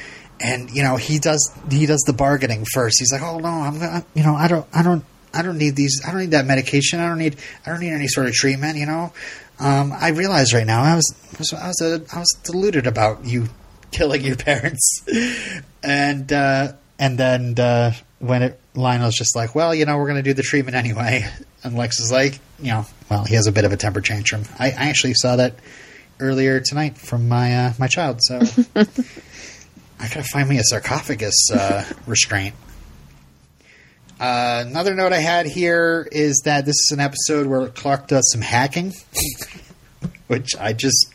And you know he does he does the bargaining first. He's like, "Oh no, I'm gonna, you know I don't I don't I don't need these I don't need that medication. I don't need I don't need any sort of treatment. You know, um, I realize right now I was was- I was I was deluded about you killing your parents, and uh, and then uh, when it Lionel's just like, well, you know, we're going to do the treatment anyway, and Lex is like, you know, well, he has a bit of a temper tantrum. I, I actually saw that earlier tonight from my uh, my child, so I gotta find me a sarcophagus uh, restraint. Uh, another note I had here is that this is an episode where Clark does some hacking, which I just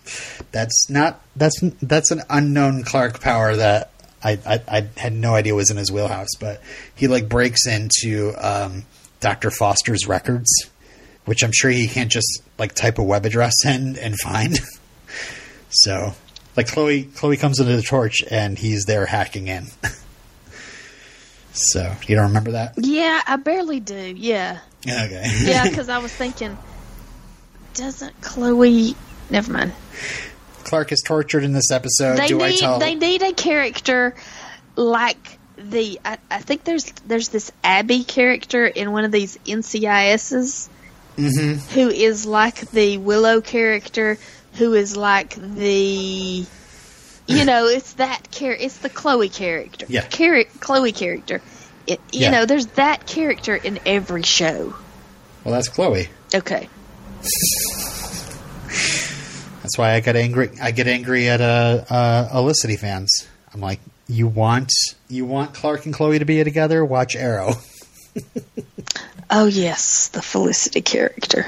that's not that's that's an unknown Clark power that I, I, I had no idea was in his wheelhouse. But he like breaks into um, Doctor Foster's records, which I'm sure he can't just like type a web address in and find. so, like Chloe Chloe comes into the torch and he's there hacking in. so you don't remember that? yeah, I barely do. Yeah, Okay. yeah, because I was thinking, doesn't Chloe? Never mind. Clark is tortured in this episode. they Do I need tell? they need a character like the I, I think there's there's this Abby character in one of these NCISs Mhm. who is like the Willow character who is like the you know it's that char- it's the Chloe character Yeah. Char- Chloe character it, you Yeah. know there's that character in every show Well, that's Chloe. okay That's why I get angry. I get angry at uh, uh, Olicity fans. I'm like, you want you want Clark and Chloe to be together? Watch Arrow. oh yes the Felicity character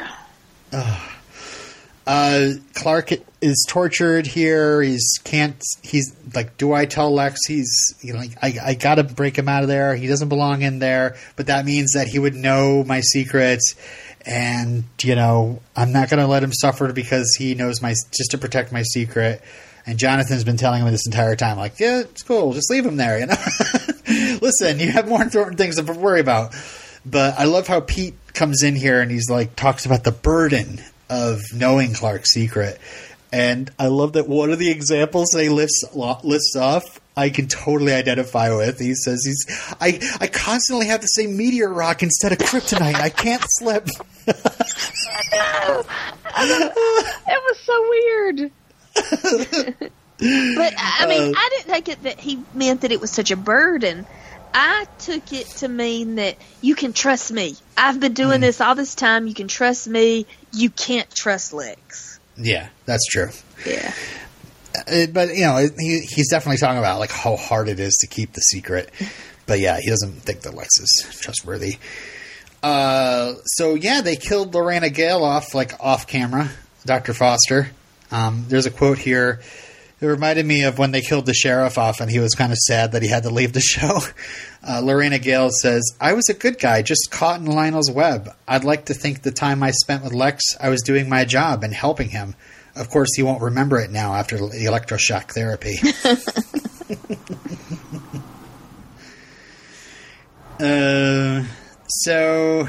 Uh, Clark is tortured here. He's can't. He's like, do I tell Lex? He's you know, like, I I gotta break him out of there. He doesn't belong in there. But that means that he would know my secrets, and you know, I'm not gonna let him suffer because he knows my just to protect my secret. And Jonathan's been telling him this entire time, like, yeah, it's cool, just leave him there. You know, listen, you have more important things to worry about. But I love how Pete comes in here and he's like talks about the burden of knowing Clark's secret. And I love that one of the examples that he lists lists off, I can totally identify with. He says he's I I constantly have to say meteor rock instead of kryptonite. I can't slip. It was so weird. but I mean, Uh, I didn't take it that he meant that it was such a burden. I took it to mean that you can trust me. I've been doing this all this time. You can trust me. You can't trust Lex. Yeah, that's true. Yeah. Uh, but you know, he, he's definitely talking about like how hard it is to keep the secret. But yeah, he doesn't think that Lex is trustworthy. Uh, so yeah, they killed Lorena Gale off like off camera. Doctor Foster. Um, there's a quote here. It reminded me of when they killed the sheriff off, and he was kind of sad that he had to leave the show. Uh, Lorena Gale says, "I was a good guy, just caught in Lionel's web. I'd like to think the time I spent with Lex, I was doing my job and helping him. of course, he won't remember it now after the electroshock therapy. uh, so,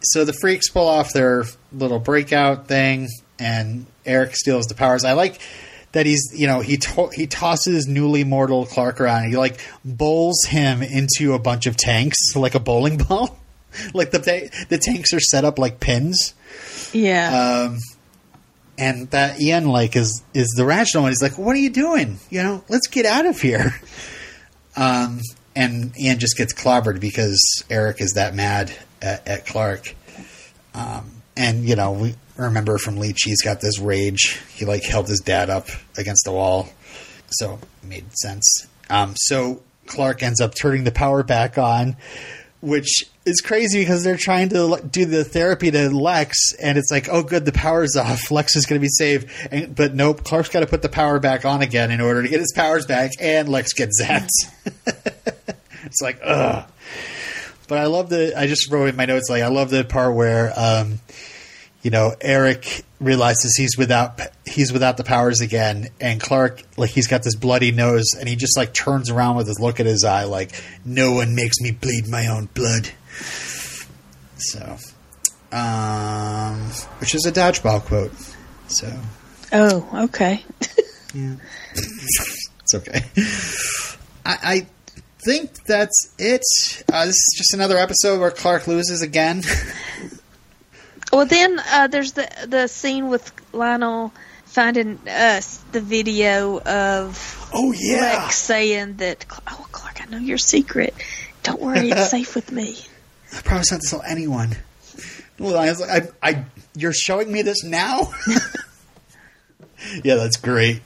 so the freaks pull off their little breakout thing, and Eric steals the powers. I like that he's you know he to- he tosses newly mortal Clark around. And he like bowls him into a bunch of tanks like a bowling ball. like the the tanks are set up like pins. Yeah. Um, and that Ian like is is the rational one. He's like, "What are you doing? You know, let's get out of here." Um, and Ian just gets clobbered because Eric is that mad at, at Clark. Um, and you know, we remember from Leech, he's got this rage. He like held his dad up against the wall, so it made sense. Um, so Clark ends up turning the power back on, which is crazy because they're trying to do the therapy to Lex, and it's like, oh, good, the power's off. Lex is going to be saved, and, but nope, Clark's got to put the power back on again in order to get his powers back, and Lex gets zapped. it's like, ugh. But I love the. I just wrote in my notes like I love the part where, um, you know, Eric realizes he's without he's without the powers again, and Clark like he's got this bloody nose, and he just like turns around with his look at his eye, like no one makes me bleed my own blood. So, um, which is a dodgeball quote. So, oh, okay. yeah, it's okay. I, I think that's it. Uh, this is just another episode where Clark loses again. Well, then uh, there's the the scene with Lionel finding us the video of oh yeah, Lex saying that, "Oh, Clark, I know your secret. Don't worry, it's safe with me." I promise not to tell anyone. Well, I was like, I, I, you're showing me this now. yeah, that's great.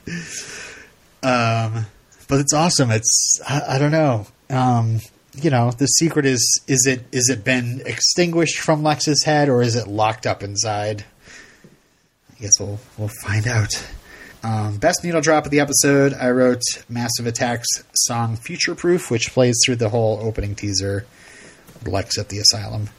Um, but it's awesome. It's I, I don't know. Um, you know, the secret is is it is it been extinguished from Lex's head or is it locked up inside? I guess we'll we'll find out. Um, best needle drop of the episode, I wrote Massive Attack's song Future Proof, which plays through the whole opening teaser. Lex at the asylum.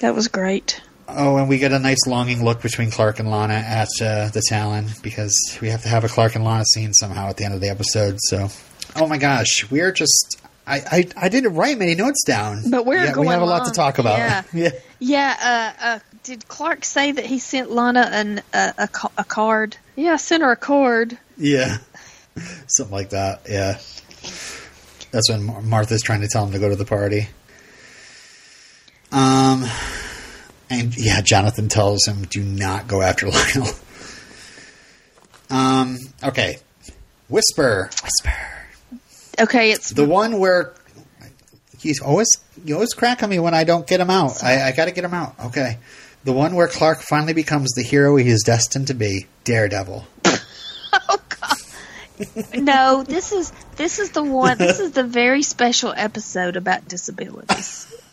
That was great. Oh, and we get a nice longing look between Clark and Lana at uh, the Talon because we have to have a Clark and Lana scene somehow at the end of the episode. So, oh my gosh, we're just. I, I, I didn't write many notes down. But we're yeah, going We have a lot to talk about. Yeah. yeah. Yeah, uh, uh, did Clark say that he sent Lana an, uh, a, a card? Yeah, I sent her a card. Yeah. Something like that. Yeah. That's when Mar- Martha's trying to tell him to go to the party. Um, and yeah, Jonathan tells him, "Do not go after Lionel." Um. Okay. Whisper. Whisper. Okay, it's The one where he's always you always crack on me when I don't get him out. I, I got to get him out. Okay. The one where Clark finally becomes the hero he is destined to be, Daredevil. oh god. no, this is this is the one. This is the very special episode about disabilities.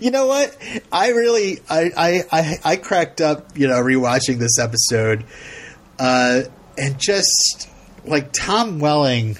you know what? I really, I, I, I, I cracked up, you know, rewatching this episode, uh, and just like Tom Welling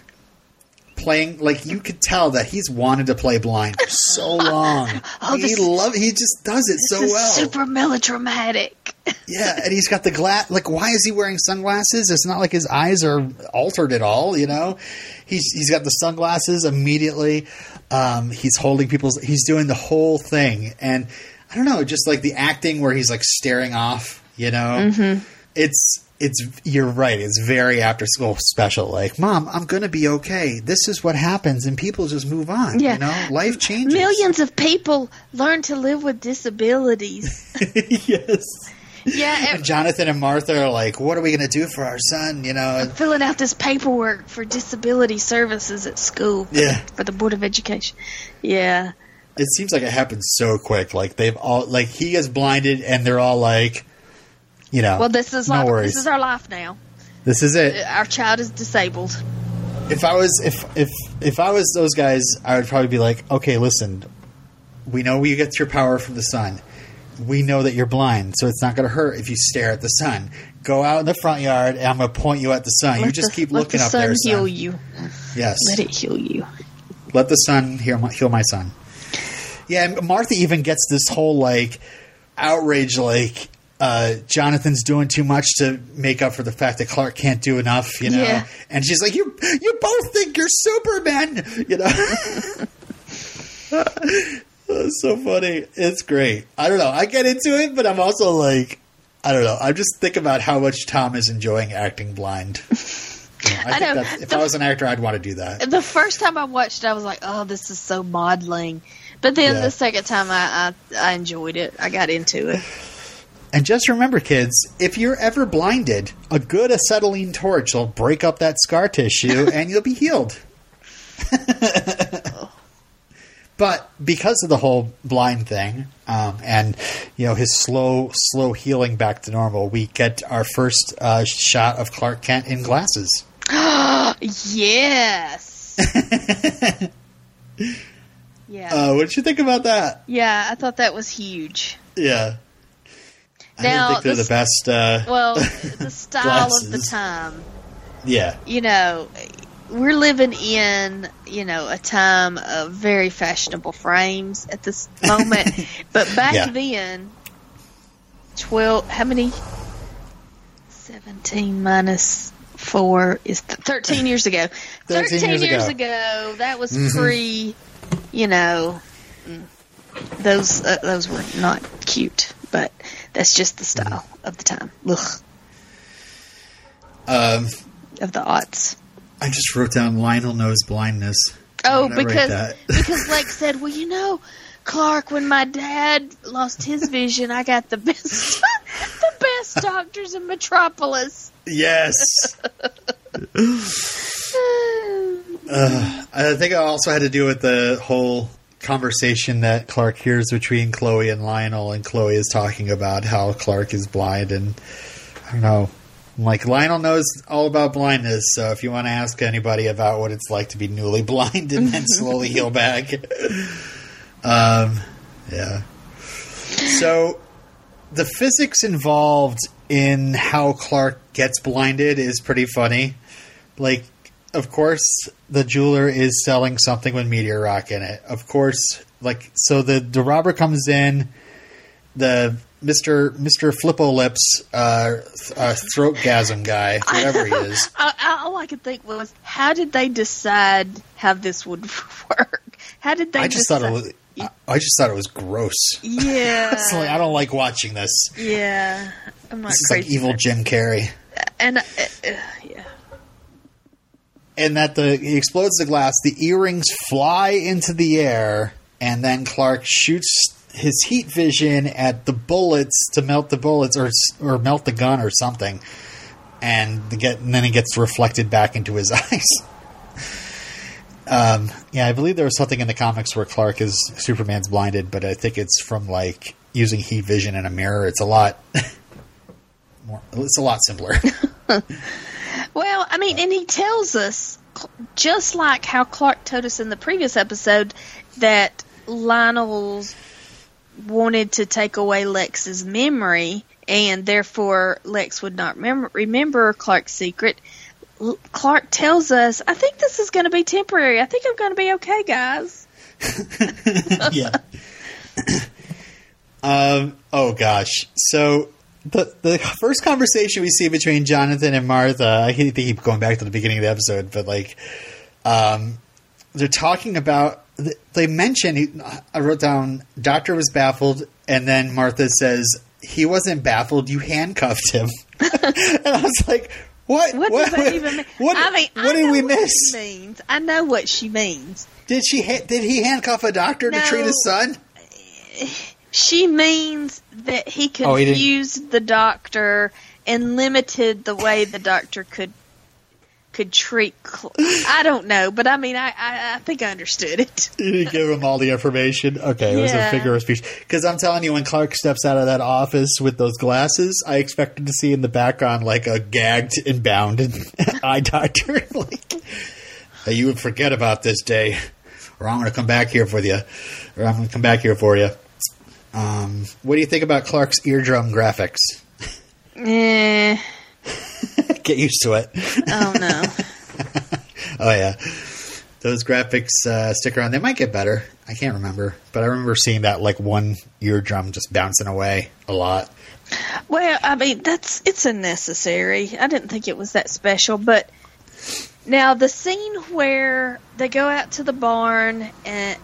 playing, like you could tell that he's wanted to play blind for so long. Oh, he love, he just does it so well. super melodramatic. Yeah, and he's got the glass. Like, why is he wearing sunglasses? It's not like his eyes are altered at all. You know, he's he's got the sunglasses immediately. Um, he's holding people's. He's doing the whole thing, and I don't know, just like the acting where he's like staring off. You know, it's it's. You're right. It's very after school special. Like, mom, I'm gonna be okay. This is what happens, and people just move on. Yeah. You know, life changes. Millions of people learn to live with disabilities. yes. Yeah, And Jonathan and Martha are like, "What are we going to do for our son?" You know, filling out this paperwork for disability services at school. For Yeah. For the Board of Education. Yeah. it seems like it happens so quick. Like they've all like he is blinded, and they're all like, you know, Well, this is no like, worries. this is our life now. This is it. Uh, our child is disabled. If I was if if if I was those guys, I would probably be like, okay, listen, we know you get your power from the sun. We know that you're blind, so it's not going to hurt if you stare at the sun. Go out in the front yard, and I'm going to point you at the sun. you just the- keep looking the up there. Let the sun heal you. Yes, Let it heal you. Let the sun heal my, heal my son. Yeah, Martha even gets this whole like outrage, like uh, Jonathan's doing too much to make up for the fact that Clark can't do enough, you know. Yeah. And she's like, "You, you both think you're Superman," you know. That's so funny. It's great. I don't know. I get into it, but I'm also like, I don't know. I just think about how much Tom is enjoying acting blind. You know, I, know. that's, if The- I was an actor, I'd want to do that. The first time I watched it, I was like, "Oh, this is so maudling," but then Yeah. the second time, I, I I enjoyed it. I got into it. And just remember, kids, if you're ever blinded, a good acetylene torch will break up that scar tissue and you'll be healed. but because of the whole blind thing, um, and you know his slow, slow healing back to normal, we get our first uh, shot of Clark Kent in glasses. yes. yeah. Uh, what did you think about that? yeah, I thought that was huge. Yeah, I Now, think they're this- the best. Uh, Well, the style of the time. yeah, you know, we're living in, you know, a time of very fashionable frames at this moment. but back Yeah. then, 12, how many? 17 minus 4 is th- 13 years ago. 13 13, years years, ago. ago. that was Mhm. pre, you know, those uh, those were not cute, but that's just the style Mm-hmm. of the time. Ugh, um, of the aughts. I just wrote down Lionel knows blindness. Oh, Why did I write because because Lex said, "Well, you know, Clark, when my dad lost his vision, I got the best the best doctors in Metropolis." Yes. Uh, I think I also had to do with the whole conversation that Clark hears between Chloe and Lionel, and Chloe is talking about how Clark is blind, and I don't know. I'm Like Lionel knows all about blindness, so if you want to ask anybody about what it's like to be newly blind and then slowly heal back, um, yeah. So the physics involved in how Clark gets blinded is pretty funny. Like, of course, the jeweler is selling something with meteor rock in it. Of course, like so the the robber comes in, the Mister Mister Flippo Lips, uh, uh, throat gasm guy, whatever he is. All I could think was, how did they decide how this would work? How did they? I just decide? thought it was. I- just thought it was gross. Yeah, like, I don't like watching this. yeah. I'm not This is like evil Jim Carrey. and uh, uh, yeah. And that the he explodes the glass, the earrings fly into the air, and then Clark shoots his heat vision at the bullets to melt the bullets or or melt the gun or something, and get and then it gets reflected back into his eyes. Um, yeah, I believe there was something in the comics where Clark is Superman's blinded, but I think it's from like using heat vision in a mirror. It's a lot more. It's a lot simpler. Well, I mean, and he tells us, just like how Clark told us in the previous episode, that Lionel's wanted to take away Lex's memory, and therefore Lex would not remember, remember Clark's secret. L- Clark tells us, I think this is going to be temporary. I think I'm going to be okay, guys. yeah. um. Oh gosh. So the the first conversation we see between Jonathan and Martha, I keep going back to the beginning of the episode, but like, um, they're talking about. They mention. I wrote down. Doctor was baffled, and then Martha says he wasn't baffled. You handcuffed him, and I was like. What? What, does that even mean? What, I mean, what I did we what miss? Means. I know what she means. Did she? Ha- did he handcuff a doctor to treat his son? She means that he Oh, he confused the doctor and limited the way the doctor could could treat. Cl- I don't know, but I mean, I, I, I think I understood it. You didn't give him all the information. Okay, it was a Yeah. figure of speech. Because I'm telling you, when Clark steps out of that office with those glasses, I expected to see in the background like a gagged and bound eye doctor. like, "Hey, you would forget about this day, or I'm going to come back here for you, or I'm going to come back here for you. Um, what do you think about Clark's eardrum graphics? Eh, Get used to it. oh no. Oh yeah, those graphics uh, stick around. They might get better. I can't remember, but I remember seeing that like one eardrum just bouncing away a lot. Well, I mean, that's it's unnecessary. I didn't think it was that special, but now the scene where they go out to the barn and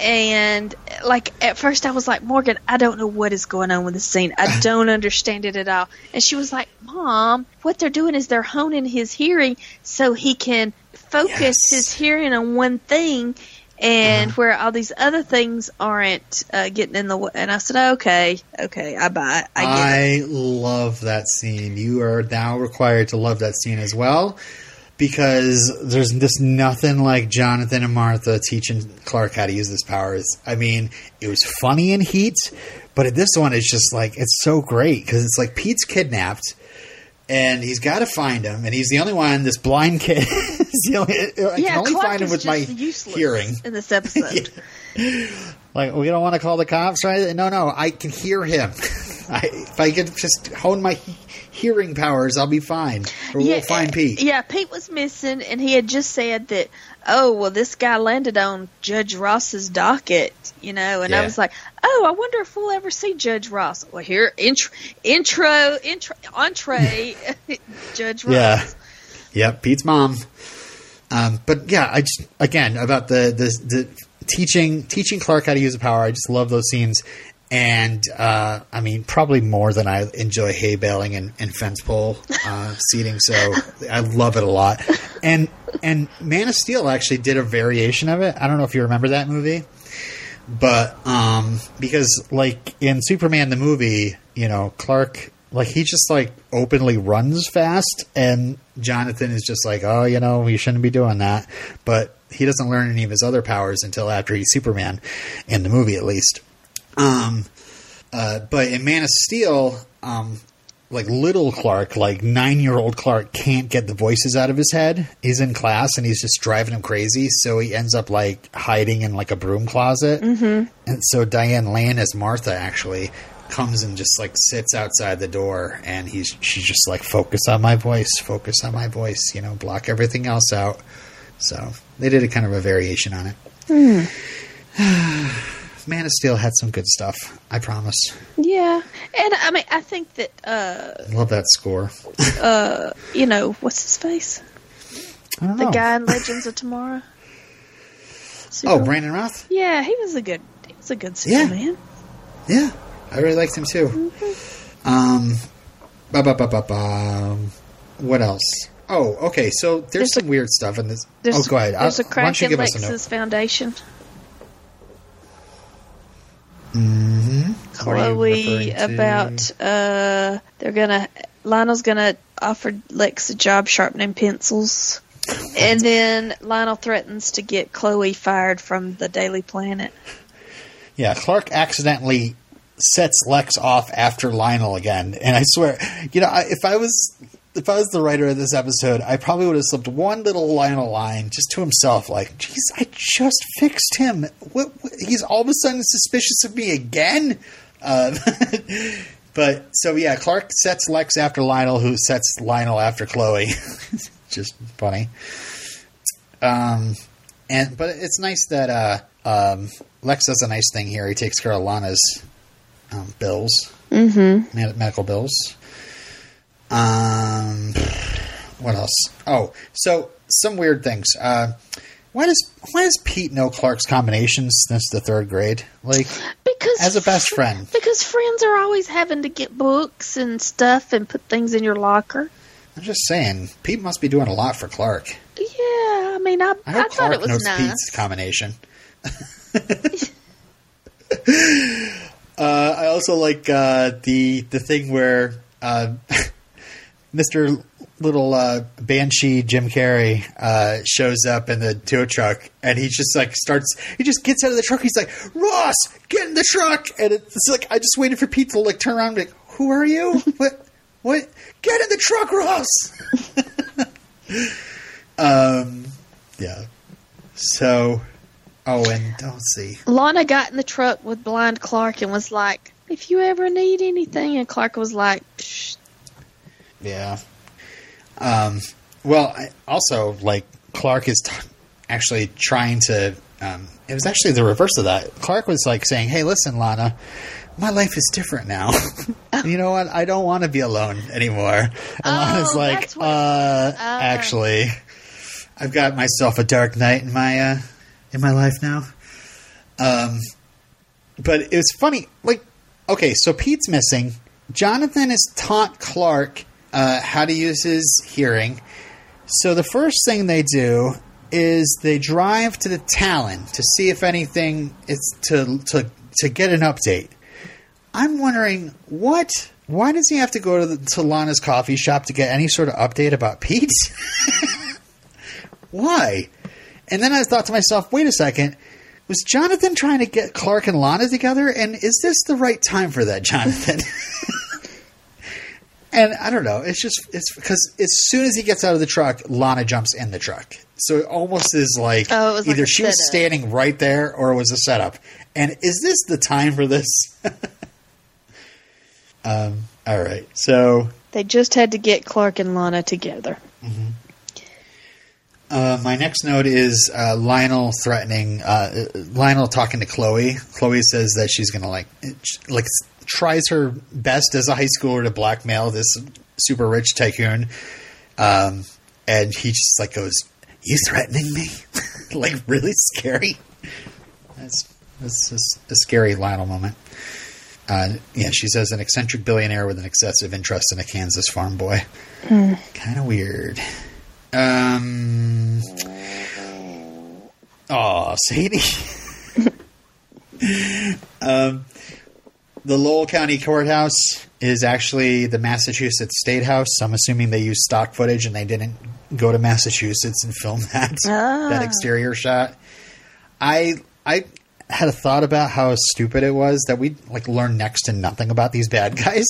and like at first I was like, Morgan, I don't know what is going on with the scene. I don't understand it at all. And she was like, Mom, what they're doing is they're honing his hearing so he can focus Yes. his hearing on one thing and Uh-huh. where all these other things aren't uh, getting in the way. And I said, okay, okay, I buy it. I get it. I love that scene. You are now required to love that scene as well because there's just nothing like Jonathan and Martha teaching Clark how to use his powers. I mean, it was funny in Heat, but this one is just like it's so great because it's like Pete's kidnapped. And he's got to find him, and he's the only one. This blind kid is the only. I Yeah, can only Clark find him with my hearing. in this episode. Like we don't want to call the cops, right? No, no, I can hear him. I, if I could just hone my hearing powers, I'll be fine. Or we'll find Pete. Yeah, Pete was missing, and he had just said that. Oh well, this guy landed on Judge Ross's docket, you know, and I was like, oh, I wonder if we'll ever see Judge Ross. Well, here, intro, intro, intro entree, Judge Ross. Yeah. Yep, Pete's mom. Um, but yeah, I just again about the, the the teaching teaching Clark how to use a power. I just love those scenes, and uh, I mean probably more than I enjoy hay baling and, and fence pole uh, seating. So I love it a lot. And and Man of Steel actually did a variation of it. I don't know if you remember that movie. But um because like in Superman the movie, you know, Clark like he just like openly runs fast and Jonathan is just like, "Oh, you know, you shouldn't be doing that." But he doesn't learn any of his other powers until after he's Superman in the movie at least. Um uh, but in Man of Steel, um, like little Clark, like nine year old Clark, can't get the voices out of his head. He's in class and he's just driving him crazy. So he ends up like hiding in like a broom closet. Mm-hmm. And so Diane Lane as Martha actually comes and just like sits outside the door and he's she's just like focus on my voice, focus on my voice, you know, block everything else out. So they did a kind of a variation on it. Man of Steel had some good stuff. I promise. Yeah, and I mean, I think that uh, Love that score. Uh, you know, what's his face? The know. guy in Legends of Tomorrow. oh, Brandon Routh. Yeah, he was a good. He was a good Yeah. Superman. Yeah, I really liked him too. Um, ba ba ba ba ba. What else? Oh, okay. So there's, There's some weird stuff in this. There's, oh, go ahead. There's I'll- a crack in give us a note? Lex's foundation. Mm-hmm. Chloe about uh they're gonna Lionel's gonna offer Lex a job sharpening pencils. and then Lionel threatens to get Chloe fired from the Daily Planet. Yeah, Clark accidentally sets Lex off after Lionel again, and I swear, you know, I, if I was if I was the writer of this episode, I probably would have slipped one little Lionel line just to himself, like, "Geez, I just fixed him. What, what, he's all of a sudden suspicious of me again." Uh, but so yeah, Clark sets Lex after Lionel, who sets Lionel after Chloe. just funny. Um, and but it's nice that uh, um, Lex does a nice thing here. He takes care of Lana's um, bills, Mm-hmm. medical bills. Um, what else? Oh, so some weird things. Uh, why does why does Pete know Clark's combinations since the third grade? Like, Because as a best friend, Because friends are always having to get books and stuff and put things in your locker. I'm just saying, Pete must be doing a lot for Clark. Yeah, I mean, I, I I, thought it was knows nice. Pete's combination. uh, I also like uh, the the thing where uh, Mister Little uh, Banshee Jim Carrey uh, shows up in the tow truck, and he just like starts. He just gets out of the truck. He's like, "Ross, get in the truck!" And it's like I just waited for Pete to like turn around, and be like, "Who are you? what? What? Get in the truck, Ross!" um, yeah. So, oh, and don't see. Lana got in the truck with blind Clark and was like, "If you ever need anything," and Clark was like, Psh, Yeah. Um, well, I, also, like, Clark is t- actually trying to. Um, it was actually the reverse of that. Clark was like saying, "Hey, listen, Lana, my life is different now." you know what? I don't want to be alone anymore. And Oh, Lana's like, what- uh, Ah. actually, I've got myself a dark night in my uh, in my life now. Um, but it was funny. Like, okay, so Pete's missing. Jonathan has taught Clark uh, how to use his hearing. So the first thing they do is they drive to the Talon to see if anything is to to to get an update. I'm wondering what. Why does he have to go to, the, to Lana's coffee shop to get any sort of update about Pete? Why? And then I thought to myself, wait a second. Was Jonathan trying to get Clark and Lana together? And is this the right time for that, Jonathan? and I don't know. It's just it's because as soon as he gets out of the truck, Lana jumps in the truck. So it almost is like Oh, like either a she was standing right there or it was a setup. And is this the time for this? um. All right. So They just had to get Clark and Lana together. Uh, my next note is uh, Lionel threatening uh, Lionel talking to Chloe. Chloe says that she's gonna like like tries her best as a high schooler to blackmail this super rich tycoon, um, and he just like goes, "You threatening me?" like really scary. That's that's just a scary Lionel moment. Uh, yeah, she says an eccentric billionaire with an excessive interest in a Kansas farm boy. Kind of weird. Um. Oh, Sadie. um, the Lowell County Courthouse is actually the Massachusetts State House. I'm assuming they used stock footage and they didn't go to Massachusetts and film that Ah. that exterior shot. I I had a thought about how stupid it was that we like learn next to nothing about these bad guys.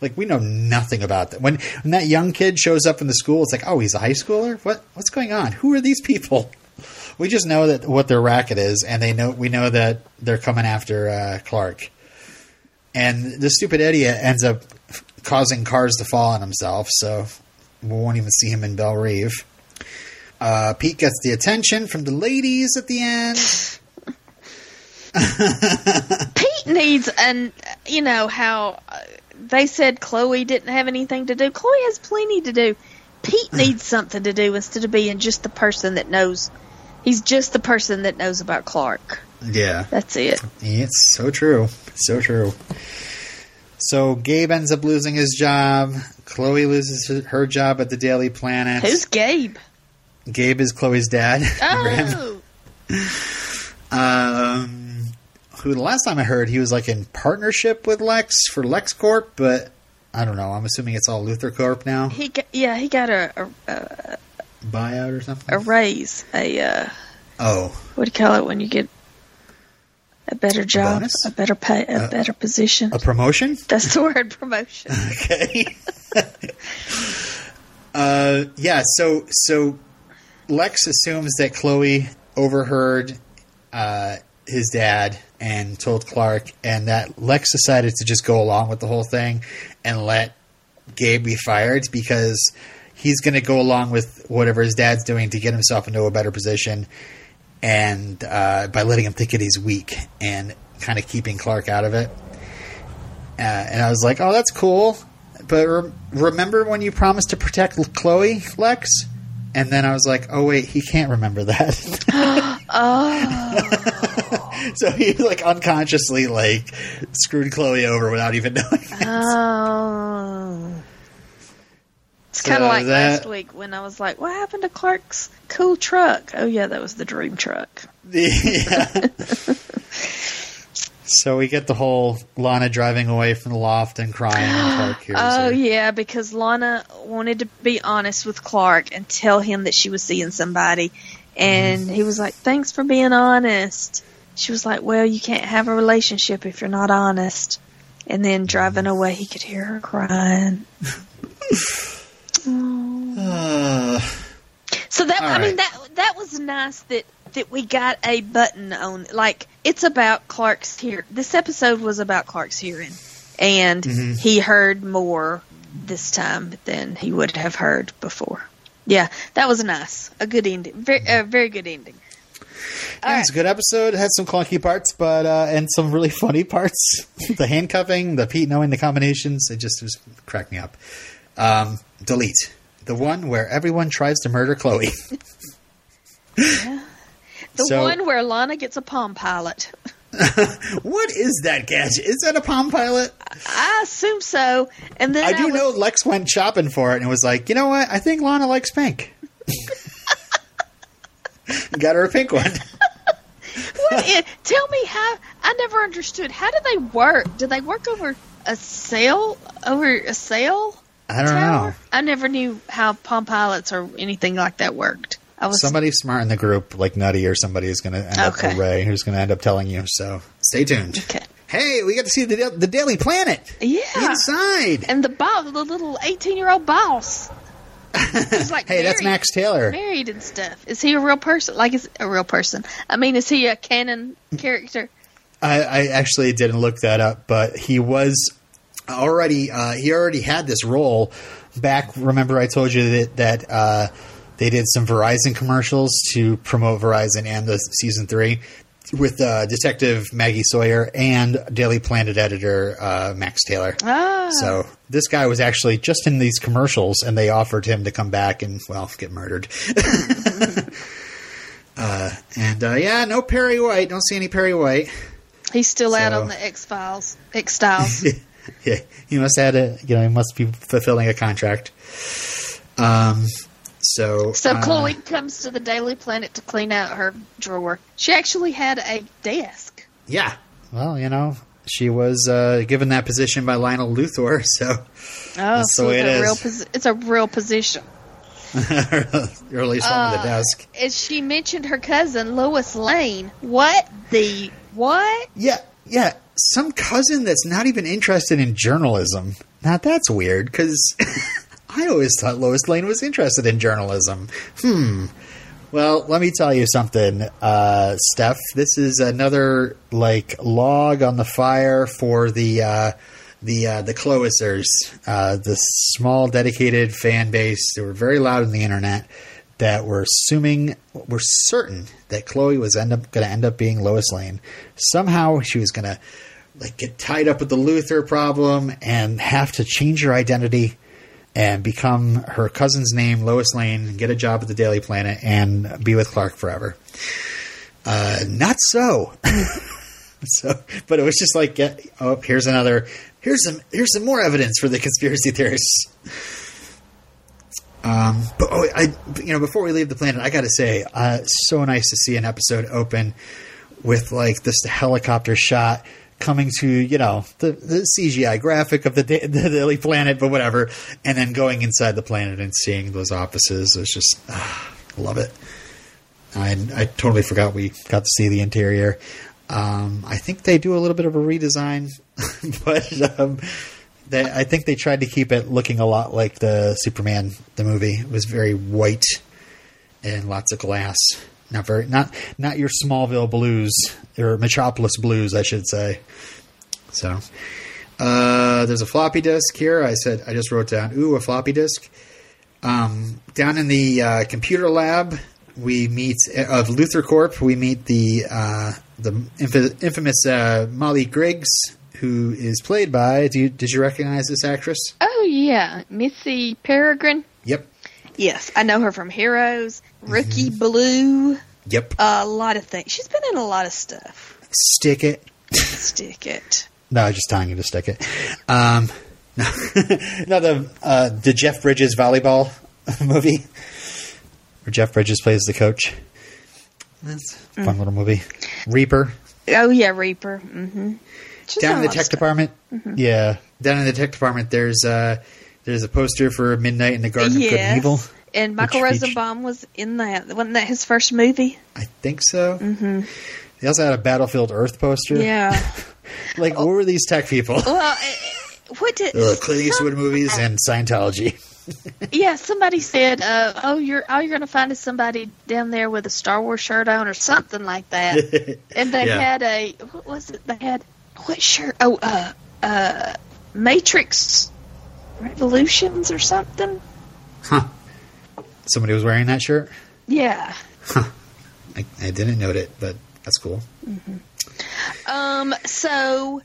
Like we know nothing about them. When when that young kid shows up in the school, it's like, oh, he's a high schooler. What what's going on? Who are these people? We just know that what their racket is, and they know we know that they're coming after uh, Clark. And the stupid idiot ends up causing cars to fall on himself, so we won't even see him in Belle Reve. Uh, Pete gets the attention from the ladies at the end. Pete needs, and you know how uh, they said Chloe didn't have anything to do. Chloe has plenty to do. Pete needs something to do instead of being just the person that knows. He's just the person that knows about Clark. Yeah. That's it. It's so true. So true. So Gabe ends up losing his job. Chloe loses her- her job at the Daily Planet. Who's Gabe? Gabe is Chloe's dad. Oh, um, who the last time I heard he was like in partnership with Lex for LexCorp, but I don't know. I'm assuming it's all LuthorCorp now. he got, yeah he got a a, a, Buyout or something. a raise. A uh, oh, what do you call it when you get a better job, bonus? a better pay, a Uh, better position? a promotion. That's the word promotion. Okay. uh, yeah. So so Lex assumes that Chloe overheard uh, his dad and told Clark, and that Lex decided to just go along with the whole thing and let Gabe be fired because he's going to go along with whatever his dad's doing to get himself into a better position, and uh, by letting him think that he's weak and kind of keeping Clark out of it. Uh, and I was like, "Oh, that's cool." But re- remember when you promised to protect Chloe, Lex? And then I was like, "Oh wait, he can't remember that." Oh, so he like unconsciously like screwed Chloe over without even knowing. it. oh. It's kind of like that- last week when I was like, "What happened to Clark's cool truck?" Oh yeah, that was the dream truck. Yeah. so we get the whole Lana driving away from the loft and crying, and Clark hears Oh her. yeah, because Lana wanted to be honest with Clark and tell him that she was seeing somebody, and he was like, "Thanks for being honest." She was like, "Well, you can't have a relationship if you're not honest." And then driving mm-hmm. away, he could hear her crying. Uh, So that I mean that that was nice that that we got a button on like it's about Clark's hear. This episode was about Clark's hearing, and Mhm. he heard more this time than he would have heard before. Yeah, that was nice. A good ending. Very, a very good ending. Yeah, it's a good episode. It had some clunky parts, but uh, and some really funny parts. the handcuffing, the Pete knowing the combinations, it just was cracked me up. Um, delete the one where everyone tries to murder Chloe. yeah. The So- one where Lana gets a Palm Pilot. what is that gadget? Is that a Palm Pilot? I assume so. And then I do was- know Lex went shopping for it and was like, you know what? I think Lana likes pink. Got her a pink one. What tell me how. I never understood. How do they work? Do they work over a sail? Over a sail? I don't tower? know. I never knew how Palm Pilots or anything like that worked. I was Somebody smart in the group, like Nutty or somebody, is going to end up, Okay. or Ray, who's going to end up telling you. So stay tuned. okay. Hey, we got to see the the Daily Planet Yeah. inside. And the boss, the little eighteen-year-old boss. He's like Hey, that's Max Taylor. Married and stuff. Is he a real person? Like, is a real person? I mean, is he a canon character? I, I actually didn't look that up, but he was already uh, he already had this role back. Remember, I told you that that uh, they did some Verizon commercials to promote Verizon and the season three with uh, Detective Maggie Sawyer and Daily Planet editor uh, Max Taylor. Ah, So this guy was actually just in these commercials, and they offered him to come back and well get murdered. uh, and uh, yeah, no Perry White. Don't see any Perry White. he's still out on the X Files, X Styles. yeah, he must have had a you know he must be fulfilling a contract. Um, so So uh, Chloe comes to the Daily Planet to clean out her drawer. She actually had a desk. yeah, well, you know, she was uh, given that position by Lionel Luthor, so Oh, so it's it a is. real posi- it's a real position. or at least one on the Uh, desk. And she mentioned her cousin Lois Lane. What the what? Yeah, yeah, some cousin that's not even interested in journalism. Now that's weird because I always thought Lois Lane was interested in journalism. Hmm. Well, let me tell you something, uh, Steph. This is another like log on the fire for the uh, the uh, the Cloisers, uh, the small dedicated fan base. They were very loud on the internet. That we're assuming, we're certain that Chloe was end up going to end up being Lois Lane. Somehow she was going to like get tied up with the Luthor problem and have to change her identity and become her cousin's name, Lois Lane, get a job at the Daily Planet, and be with Clark forever. Uh, not so. so, but it was just like, get, oh, here's another, here's some, here's some more evidence for the conspiracy theorists. Um, but oh, I, you know, before we leave the planet, I got to say, uh, so nice to see an episode open with like this helicopter shot coming to you know the, the CGI graphic of the, the Daily Planet, but whatever, and then going inside the planet and seeing those offices. Was just ah, love it. I I totally forgot we got to see the interior. Um, I think they do a little bit of a redesign, but um, they, I think they tried to keep it looking a lot like the Superman the movie. It was very white and lots of glass. Not very not not your Smallville blues or Metropolis blues, I should say. So uh, there's a floppy disk here. I said I just wrote down ooh a floppy disk. Um, down in the uh, computer lab, we meet of LuthorCorp. We meet the uh, the inf- infamous uh, Molly Griggs, who is played by. Do you, did you recognize this actress? Oh yeah, Missy Peregrym. Yep, Yes, I know her from Heroes, Rookie Mm-hmm. Blue, yep. a lot of things. She's been in a lot of stuff. Stick it. Stick it. No, I'm just telling you to stick it. Um, no, no, the uh, the Jeff Bridges volleyball movie, where Jeff Bridges plays the coach. That's a fun little movie. Reaper Oh yeah, Reaper. Mm-hmm. She's down in the tech stuff. department. Yeah, down in the tech department. There's uh, there's a poster for Midnight in the Garden of Good and Evil. And Michael featured- Rosenbaum was in that. Wasn't that his first movie? I think so. Mm-hmm. They also had a Battlefield Earth poster. Yeah. Like, what were these tech people? well, eh, what did? Ugh, Clint Eastwood movies and Scientology. Yeah, somebody said, uh, "Oh, you're all you're going to find is somebody down there with a Star Wars shirt on or something like that." and they Yeah. had a what was it? They had what shirt? Oh, uh, uh, Matrix Revolutions or something. Huh. Somebody was wearing that shirt. Yeah. I, I didn't note it, but that's cool. Um, so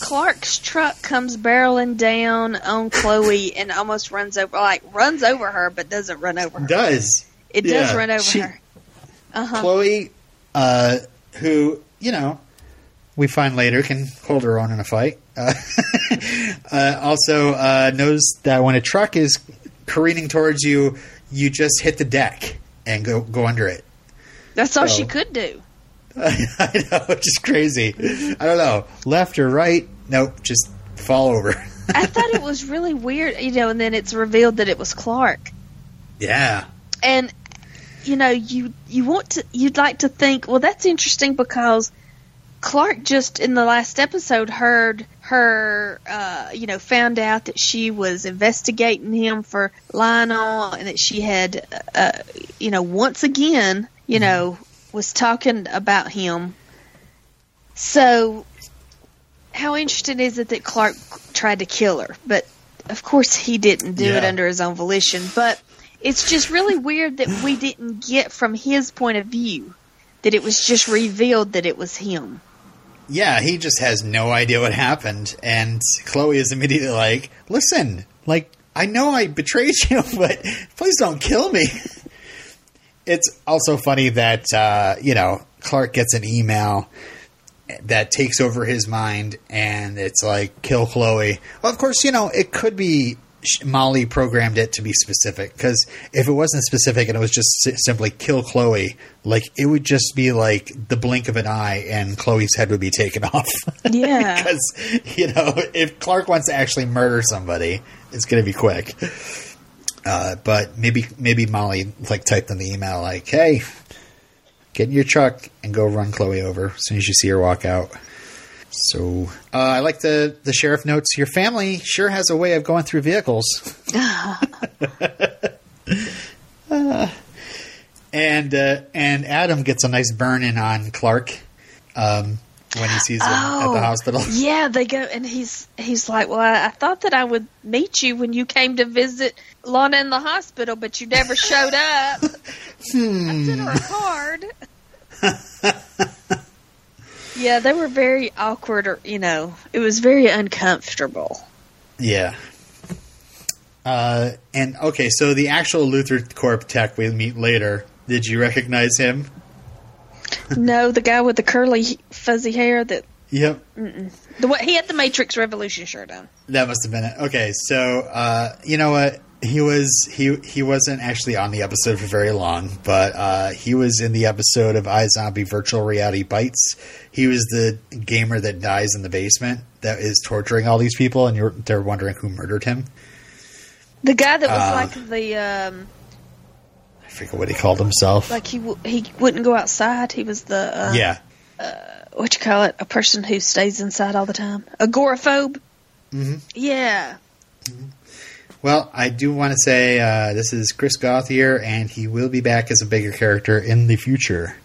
Clark's truck comes barreling down on Chloe and almost runs over, like runs over her, but doesn't run over her. Does It does yeah, run over she- her. Uh huh. Chloe, uh, who you know, we find later can hold her own in a fight. Uh, uh, also uh, knows that when a truck is careening towards you, you just hit the deck and go go under it. That's all so- she could do. I know, it's just crazy. I don't know, left or right? Nope, just fall over. I thought it was really weird, you know, and then it's revealed that it was Clark. yeah, and you know you you want to you'd like to think well that's interesting because clark just in the last episode heard her uh you know found out that she was investigating him for lionel and that she had uh you know once again you know was talking about him. So how interesting is it that clark tried to kill her? But of course he didn't do it under his own volition. But it's just really weird that we didn't get from his point of view that it was just revealed that it was him. Yeah. He just has no idea what happened, and Chloe is immediately like, "Listen, like I know I betrayed you, but please don't kill me." It's also funny that uh, you know Clark gets an email that takes over his mind, and it's like kill Chloe. Well, of course, you know it could be Molly programmed it to be specific because if it wasn't specific and it was just simply kill Chloe, like it would just be like the blink of an eye, and Chloe's head would be taken off. Yeah. because you know if Clark wants to actually murder somebody, it's going to be quick. Uh, but maybe maybe Molly like typed in the email like, "Hey, get in your truck and go run Chloe over as soon as you see her walk out." So uh, I like the the sheriff notes. Your family sure has a way of going through vehicles. Uh, and uh, and Adam gets a nice burn in on Clark um, when he sees him at Oh. the hospital. Yeah, they go and he's he's like, Well, I, I thought that I would meet you when you came to visit Lana in the hospital, but you never showed up. I sent her a card. Yeah, they were very awkward or you know, it was very uncomfortable. Yeah. Uh, and okay, so the actual LuthorCorp tech we meet later. Did you recognize him? no, the guy with the curly fuzzy hair that Yep, the what he had the Matrix Revolution shirt on. that must have been it. Okay, so uh, you know what? He was he he wasn't actually on the episode for very long, but uh, he was in the episode of iZombie Virtual Reality Bites. He was the gamer that dies in the basement that is torturing all these people, and you're, they're wondering who murdered him. The guy that was Uh, like the um I forget what he called himself. like he w- he wouldn't go outside. He was the uh, yeah, what you call it? A person who stays inside all the time. Agoraphobe. Mhm. Yeah. Well, I do want to say uh, this is Chris Gauthier, and he will be back as a bigger character in the future.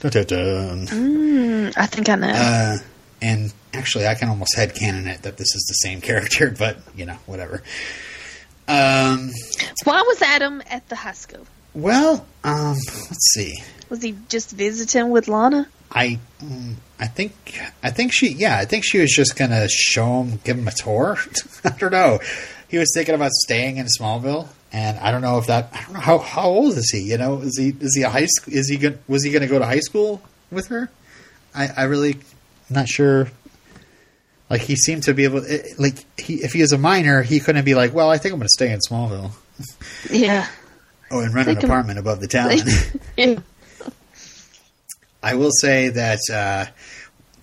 Mm, I think I know. Uh, and actually, I can almost headcanon it that this is the same character, but you know, whatever. Um, Why was Adam at the high school? well, um, let's see. Was he just visiting with Lana? I, mm, I think, I think she, yeah, I think she was just gonna show him, give him a tour. I don't know. He was thinking about staying in Smallville, and I don't know if that. I don't know how how old is he? You know, is he is he a high school? Is he going was he going to go to high school with her? I I really not sure. Like he seemed to be able, it, like he if he is a minor, he couldn't be like, well, I think I'm going to stay in Smallville. Yeah. Oh, and rent an can- apartment above the town. yeah. I will say that uh,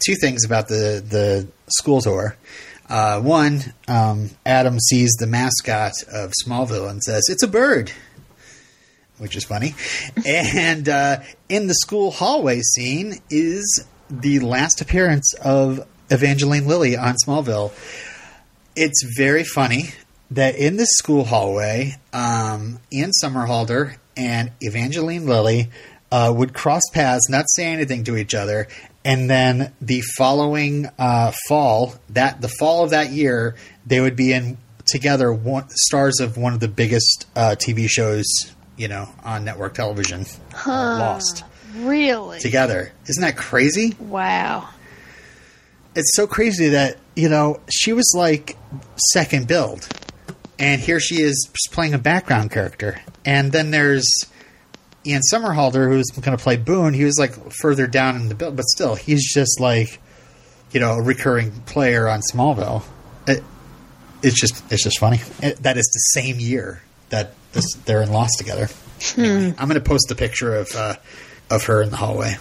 two things about the the school tour. Uh, one, um, Adam sees the mascot of Smallville and says, "It's a bird," which is funny. and uh, in the school hallway scene is the last appearance of Evangeline Lilly on Smallville. It's very funny that in this school hallway, um, Ian Somerhalder and Evangeline Lilly uh, would cross paths, not say anything to each other, and then the following uh, fall, that the fall of that year, they would be in together, one, stars of one of the biggest uh, TV shows, you know, on network television, uh, Lost. Really? together. Isn't that crazy? Wow. It's so crazy that, you know, she was like second build. And here she is playing a background character. And then there's Ian Somerhalder, who's going to play Boone. He was like further down in the build, but still, he's just like, you know, a recurring player on Smallville. It, it's just, it's just funny. It, that is the same year that this, they're in Lost together. Anyway, I'm going to post a picture of uh, of her in the hallway.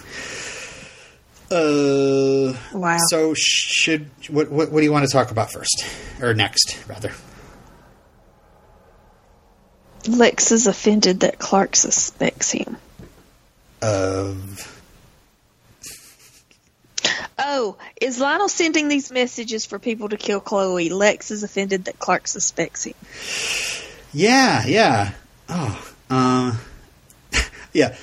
Uh, Wow. So should what, what what do you want to talk about first or next rather? Lex is offended that Clark suspects him. Of Oh, is Lionel sending these messages for people to kill Chloe? Lex is offended that Clark suspects him. yeah, yeah. Oh, um, yeah.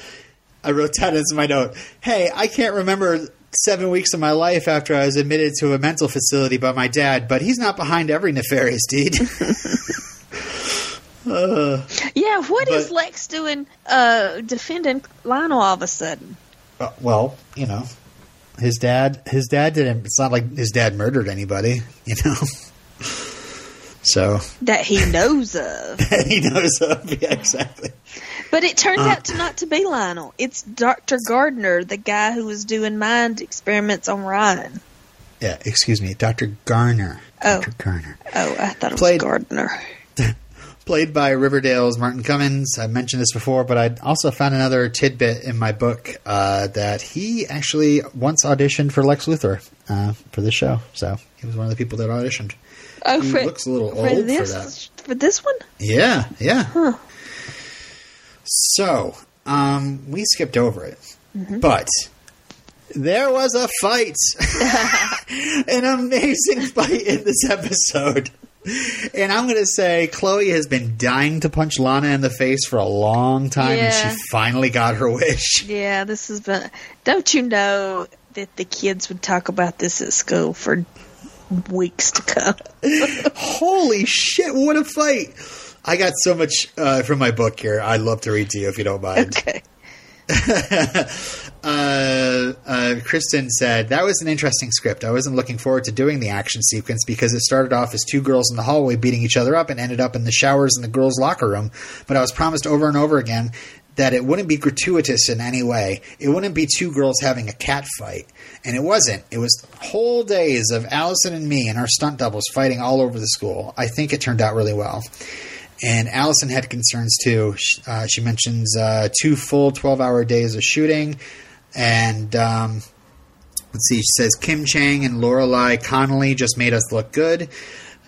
I wrote that as my note. Hey, I can't remember seven weeks of my life after I was admitted to a mental facility by my dad, but he's not behind every nefarious deed. Yeah, what is But- Lex doing uh, defending Lionel all of a sudden? Uh, well, you know, his dad. His dad didn't. It's not like his dad murdered anybody. You know. So That he knows of. that he knows of. Yeah, exactly. But it turns Uh. out to not to be Lionel. It's Dr. Gardner, the guy who was doing mind experiments on Ryan. Yeah. Excuse me, Doctor Garner. Oh. Dr. Garner. Oh, I thought it was Played- Gardner. Played by Riverdale's Martin Cummins. I mentioned this before, but I also found another tidbit in my book uh, that he actually once auditioned for Lex Luthor uh, for this show. So he was one of the people that auditioned. Oh, He for, looks a little for old for this, for this one? Yeah, yeah. Huh. So um, we skipped over it, Mm-hmm. but there was a fight, an amazing fight in this episode. And I'm going to say Chloe has been dying to punch Lana in the face for a long time, Yeah. and she finally got her wish. Yeah, this has been. Don't you know that the kids would talk about this at school for weeks to come? Holy shit, what a fight! I got so much uh, from my book here. I'd love to read to you if you don't mind. Okay. uh, uh, Kristin said that was an interesting script. I wasn't looking forward to doing the action sequence because it started off as two girls in the hallway beating each other up and ended up in the showers in the girls' locker room. But I was promised over and over again that it wouldn't be gratuitous in any way. It wouldn't be two girls having a cat fight, and it wasn't. It was whole days of Allison and me and our stunt doubles fighting all over the school. I think it turned out really well. And Allison had concerns too. Uh, she mentions uh, two full 12 hour days of shooting. And um, let's see, she says Kim Chang and Lorelai Connolly just made us look good.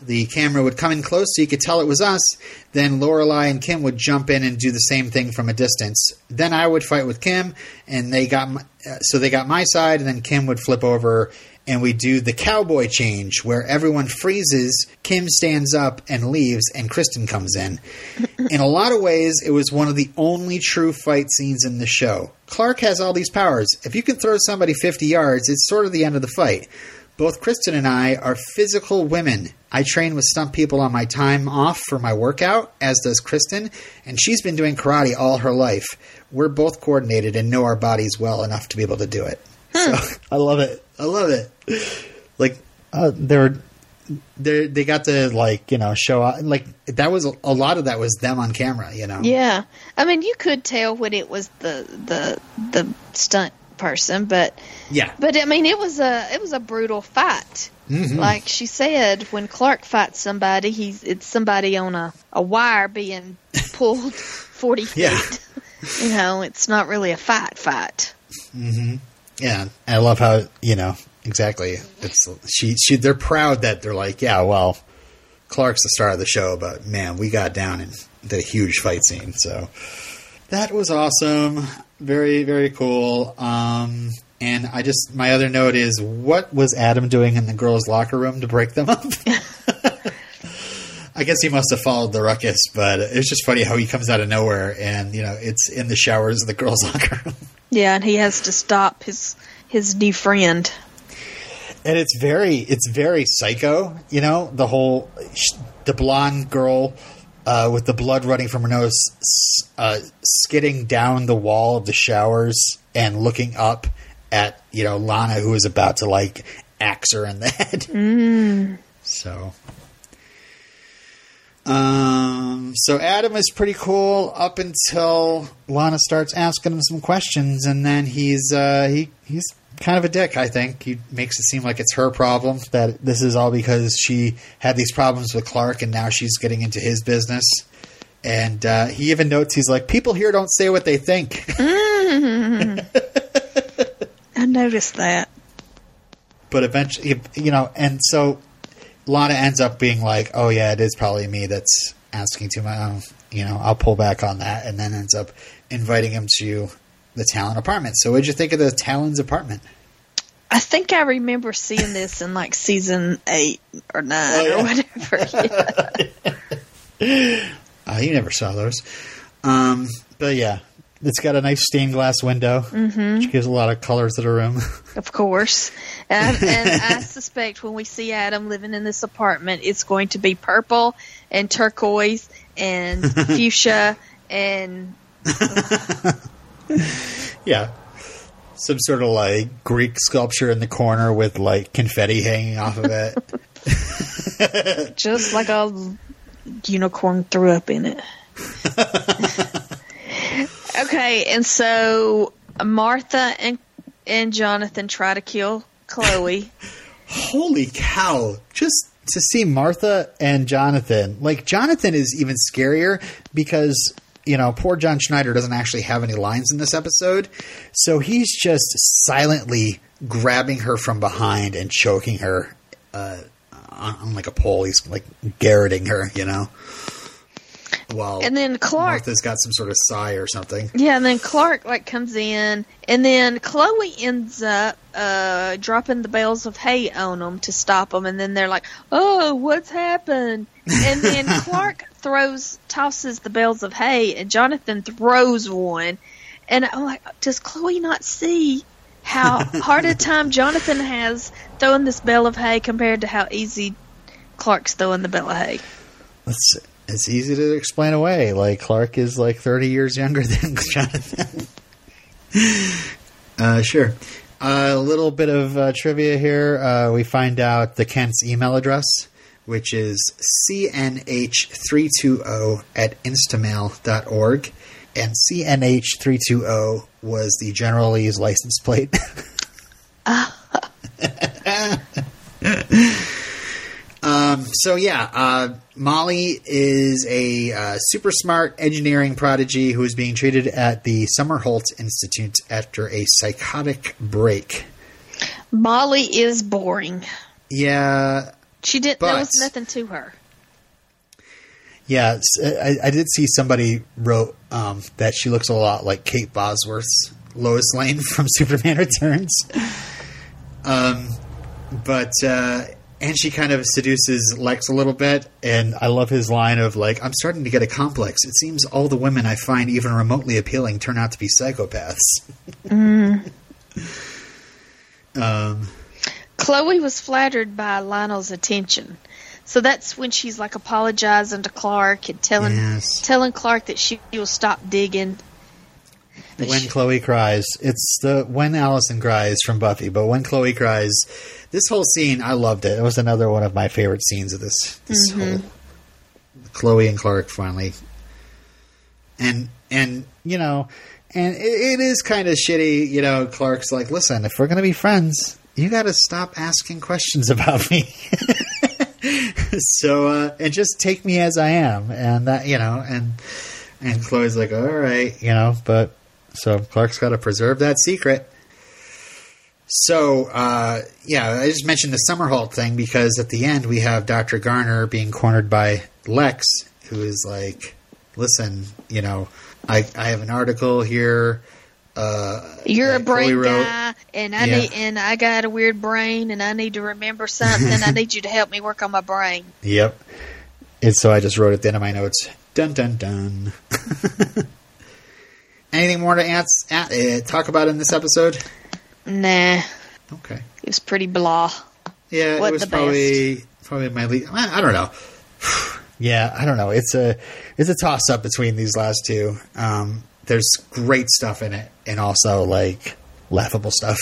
The camera would come in close so you could tell it was us. Then Lorelai and Kim would jump in and do the same thing from a distance. Then I would fight with Kim, and they got my, uh, so they got my side, and then Kim would flip over, and we do the cowboy change where everyone freezes, Kim stands up and leaves, and Kristin comes in. in a lot of ways, it was one of the only true fight scenes in the show. Clark has all these powers. If you can throw somebody 50 yards, it's sort of the end of the fight. Both Kristin and I are physical women. I train with stunt people on my time off for my workout, as does Kristin, and she's been doing karate all her life. We're both coordinated and know our bodies well enough to be able to do it. So I love it. I love it. Like uh, they're they they got to like you know show out like that was a, a lot of that was them on camera. You know. Yeah, I mean, you could tell when it was the the the stunt person, but Yeah. but I mean, it was a it was a brutal fight. Mhm. Like she said, when Clark fights somebody, he's it's somebody on a a wire being pulled forty feet. Yeah. You know, it's not really a fight fight. Yeah, I love how you know exactly. It's she. She. They're proud that they're like, yeah, well, Clark's the star of the show, but man, we got down and did a huge fight scene. So that was awesome. Very, very cool. Um, and I just my other note is, what was Adam doing in the girls' locker room to break them up? I guess he must have followed the ruckus, but it's just funny how he comes out of nowhere and you know it's in the showers of the girls' locker room. Yeah, and he has to stop his his new friend. And it's very it's very psycho you know the whole the blonde girl uh, with the blood running from her nose uh, skidding down the wall of the showers and looking up at you know Lana, who is about to like axe her in the head. Mm. So, um, so Adam is pretty cool up until Lana starts asking him some questions, and then he's uh, he he's kind of a dick. I think he makes it seem like it's her problem that this is all because she had these problems with Clark, and now she's getting into his business. And uh, he even notes he's like, people here don't say what they think. I noticed that. but eventually, you know, and so Lana ends up being like, "Oh yeah, it is probably me that's asking too much." You know, I'll pull back on that, and then ends up inviting him to the Talon apartment. So, what'd you think of the Talon's apartment? I think I remember seeing this in like season eight or nine Oh, yeah. or whatever. Yeah. Uh, you never saw those, um, but yeah, it's got a nice stained glass window, mm-hmm. which gives a lot of color to the room. Of course. And, and I suspect when we see Adam living in this apartment, it's going to be purple and turquoise and fuchsia and yeah. Some sort of like Greek sculpture in the corner with like confetti hanging off of it. just like a unicorn threw up in it. okay, and so Martha and and Jonathan try to kill Chloe. Holy cow! Just to see Martha and Jonathan, like Jonathan is even scarier because you know poor John Schneider doesn't actually have any lines in this episode, so he's just silently grabbing her from behind and choking her uh, on, on like a pole. He's like garroting her, you know. While And then Clark Martha's got some sort of sigh or something. Yeah, and then Clark like comes in, and then Chloe ends up uh, dropping the bales of hay on them to stop them, and then they're like, "Oh, what's happened?" And then Clark throws, tosses the bales of hay, and Jonathan throws one, and I'm like, "Does Chloe not see how hard a time Jonathan has throwing this bale of hay compared to how easy Clark's throwing the bale of hay?" It's it's easy to explain away. Like Clark is like thirty years younger than Jonathan. uh, sure. a little bit of uh, trivia here. Uh, we find out the Kent's email address, which is cnh320 at instamail.org. And CNH320 was the General Lee's license plate. Um, so yeah, uh, Molly is a uh, super smart engineering prodigy who is being treated at the Summerholt Institute after a psychotic break. Molly is boring. Yeah, She didn't. But- there was nothing to her. yeah. I did see somebody wrote um, that she looks a lot like Kate Bosworth's Lois Lane from Superman Returns. Um, but uh, and she kind of seduces Lex a little bit, and I love his line of like, "I'm starting to get a complex. It seems all the women I find even remotely appealing turn out to be psychopaths." um, Chloe was flattered by Lionel's attention. So that's when she's like apologizing to Clark and telling Yes. telling Clark that she will stop digging. But when she- Chloe cries, it's the when Allison cries from Buffy, but when Chloe cries, this whole scene I loved it. It was another one of my favorite scenes of this this whole Chloe and Clark finally, and and you know, and it, it is kind of shitty. You know, Clark's like, listen, if we're gonna be friends, you got to stop asking questions about me. so uh, and just take me as I am, and that you know, and and Chloe's like, all right, you know, but so Clark's got to preserve that secret. So, uh, yeah, I just mentioned the Summerholt thing because at the end we have Dr. Garner being cornered by Lex, who is like, listen, you know, I, I have an article here. Uh, You're a brain guy, and I Yeah. need and I got a weird brain, and I need to remember something. And I need you to help me work on my brain. Yep. And so I just wrote at the end of my notes. Dun dun dun. Anything more to ans- a- uh, talk about in this episode? Nah, Okay. it was pretty blah. Yeah, What it was probably probably my lead. I I don't know. yeah, I don't know. It's a it's a toss up between these last two. Um, there's great stuff in it, and also like laughable stuff.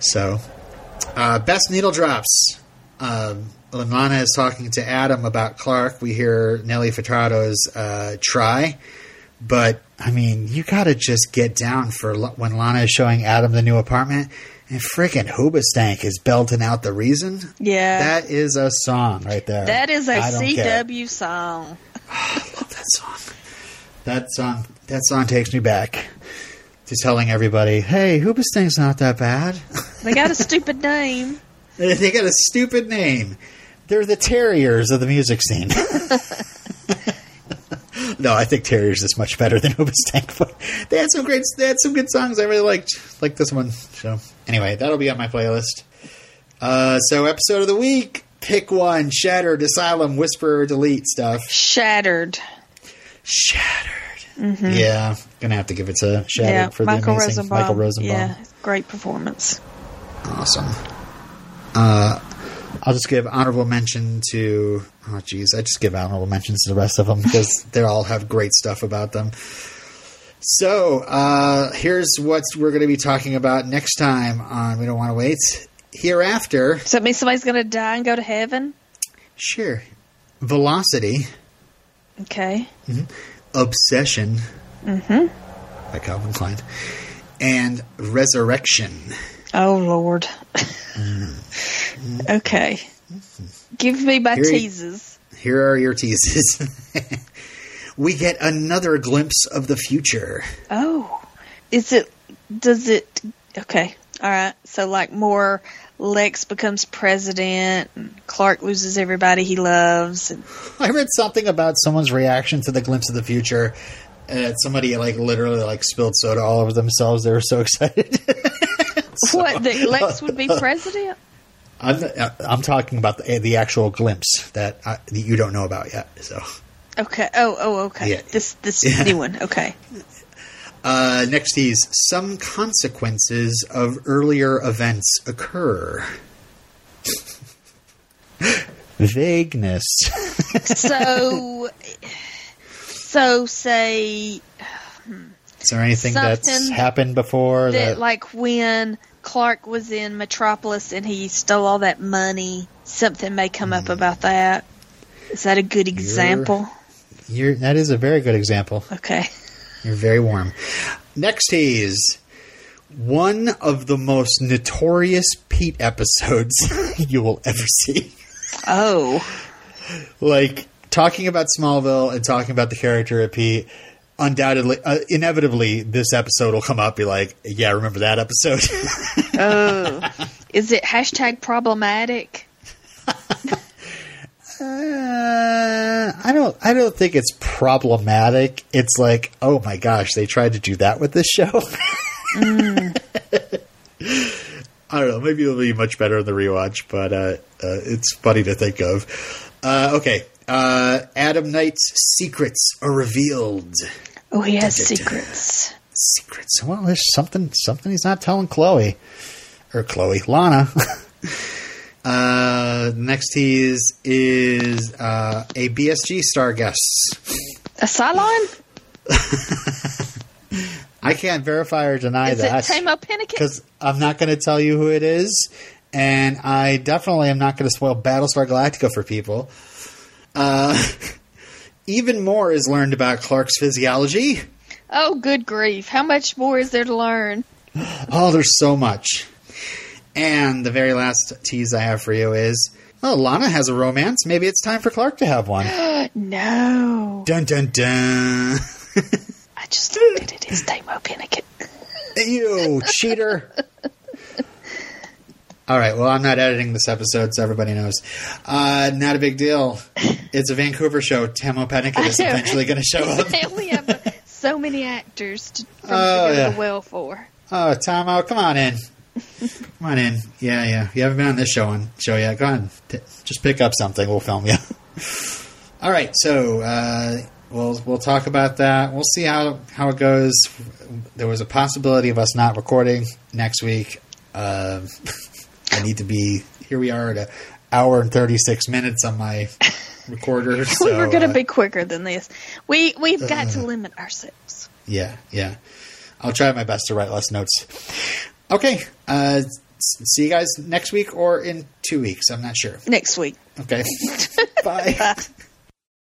So, uh, best needle drops. Um, Lana is talking to Adam about Clark, we hear Nelly Furtado's uh, "Try," but I mean, you got to just get down for L- when Lana is showing Adam the new apartment, and freaking Hoobastank is belting out the reason. Yeah. That is a song right there. That is a. CW song. love that song. That song. That song takes me back to telling everybody, "Hey, Hoobastank's not that bad." They got a stupid name. they got a stupid name. They're the Terriers of the music scene. no, I think Terriers is much better than Hoobastank, but they had some great, they had some good songs I really liked, like this one. So anyway, that'll be on my playlist. Uh, so episode of the week, pick one: Shattered, Asylum, Whisper, Delete stuff. Shattered. Shattered. Yeah, gonna have to give it to Shattered Mm-hmm. yeah, for Michael the amazing Rosenbaum. Michael Rosenbaum. Yeah, great performance. Awesome. Uh, I'll just give honorable mention to. Oh, geez, I just give honorable mentions to the rest of them because they all have great stuff about them. So uh, here's what we're going to be talking about next time on We Don't Want to Wait. Hereafter, Does that mean somebody's going to die and go to heaven? sure, Velocity, Okay. hmm Obsession Mm-hmm. by Calvin Klein, and Resurrection. Oh Lord. okay. Give me my Here teases. Here are your teases. we get another glimpse of the future. Oh, is it? Does it? Okay. All right. So like more. Lex becomes president. And Clark loses everybody he loves. And I read something about someone's reaction to the glimpse of the future. Uh, somebody like literally like spilled soda all over themselves. They were so excited. So- what? That Lex would be president? I'm, uh, I'm talking about the, the actual glimpse that, I, that you don't know about yet. So Okay. Oh. Oh. Okay. Yeah. This this Yeah. new one. Okay. uh, next, is some consequences of earlier events occur. Vagueness. So. so say Is there anything that's happened before that that? like when Clark was in Metropolis and he stole all that money, something may come Hmm. up about that. Is that a good example? You're, that is a very good example. Okay. You're very warm. Next is One of the most notorious Pete episodes you will ever see. Oh. Like talking about Smallville and talking about the character of Pete. Undoubtedly, uh, inevitably, this episode will come up. Be like, yeah, remember that episode? Oh. Is it hashtag problematic? uh, I don't. I don't think it's problematic. It's like, oh my gosh, they tried to do that with this show. I don't know. Maybe it'll be much better in the rewatch, but uh, uh, it's funny to think of. Uh, okay, uh, Adam Knight's secrets are revealed. Oh, he has secrets. Secrets. Well, there's something. Something he's not telling Chloe or Chloe Lana. uh, next he's is uh, a BSG star guest. A Cylon? I can't verify or deny Is that it Tahmoh because I'm not going to tell you who it is, and I definitely am not going to spoil Battlestar Galactica for people. Uh, even more is learned about Clark's physiology. Oh, good grief. How much more is there to learn? Oh, there's so much. And the very last tease I have for you is, oh, Lana has a romance. Maybe it's time for Clark to have one. No. dun dun dun. I just looked at it. It's Tahmoh Penikett. you cheater. All right. Well, I'm not editing this episode, so everybody knows. Uh, not a big deal. It's a Vancouver show. Tahmoh Penikett is eventually going to show up. we have so many actors to, Oh, to go yeah. to the well for. Oh, Tomo, come on in. Come on in. Yeah, yeah. You haven't been on this show on show yet. Go on. T- just pick up something. We'll film you. All right. So uh, we'll we'll talk about that. We'll see how how it goes. There was a possibility of us not recording next week. Uh, I need to be here. We are at an hour and thirty six minutes on my recorder. we so, were going to uh, be quicker than this. We we've got to limit ourselves. Yeah, yeah. I'll try my best to write less notes. Okay. Uh, see you guys next week or in two weeks. I'm not sure. Next week. Okay. Bye. Bye.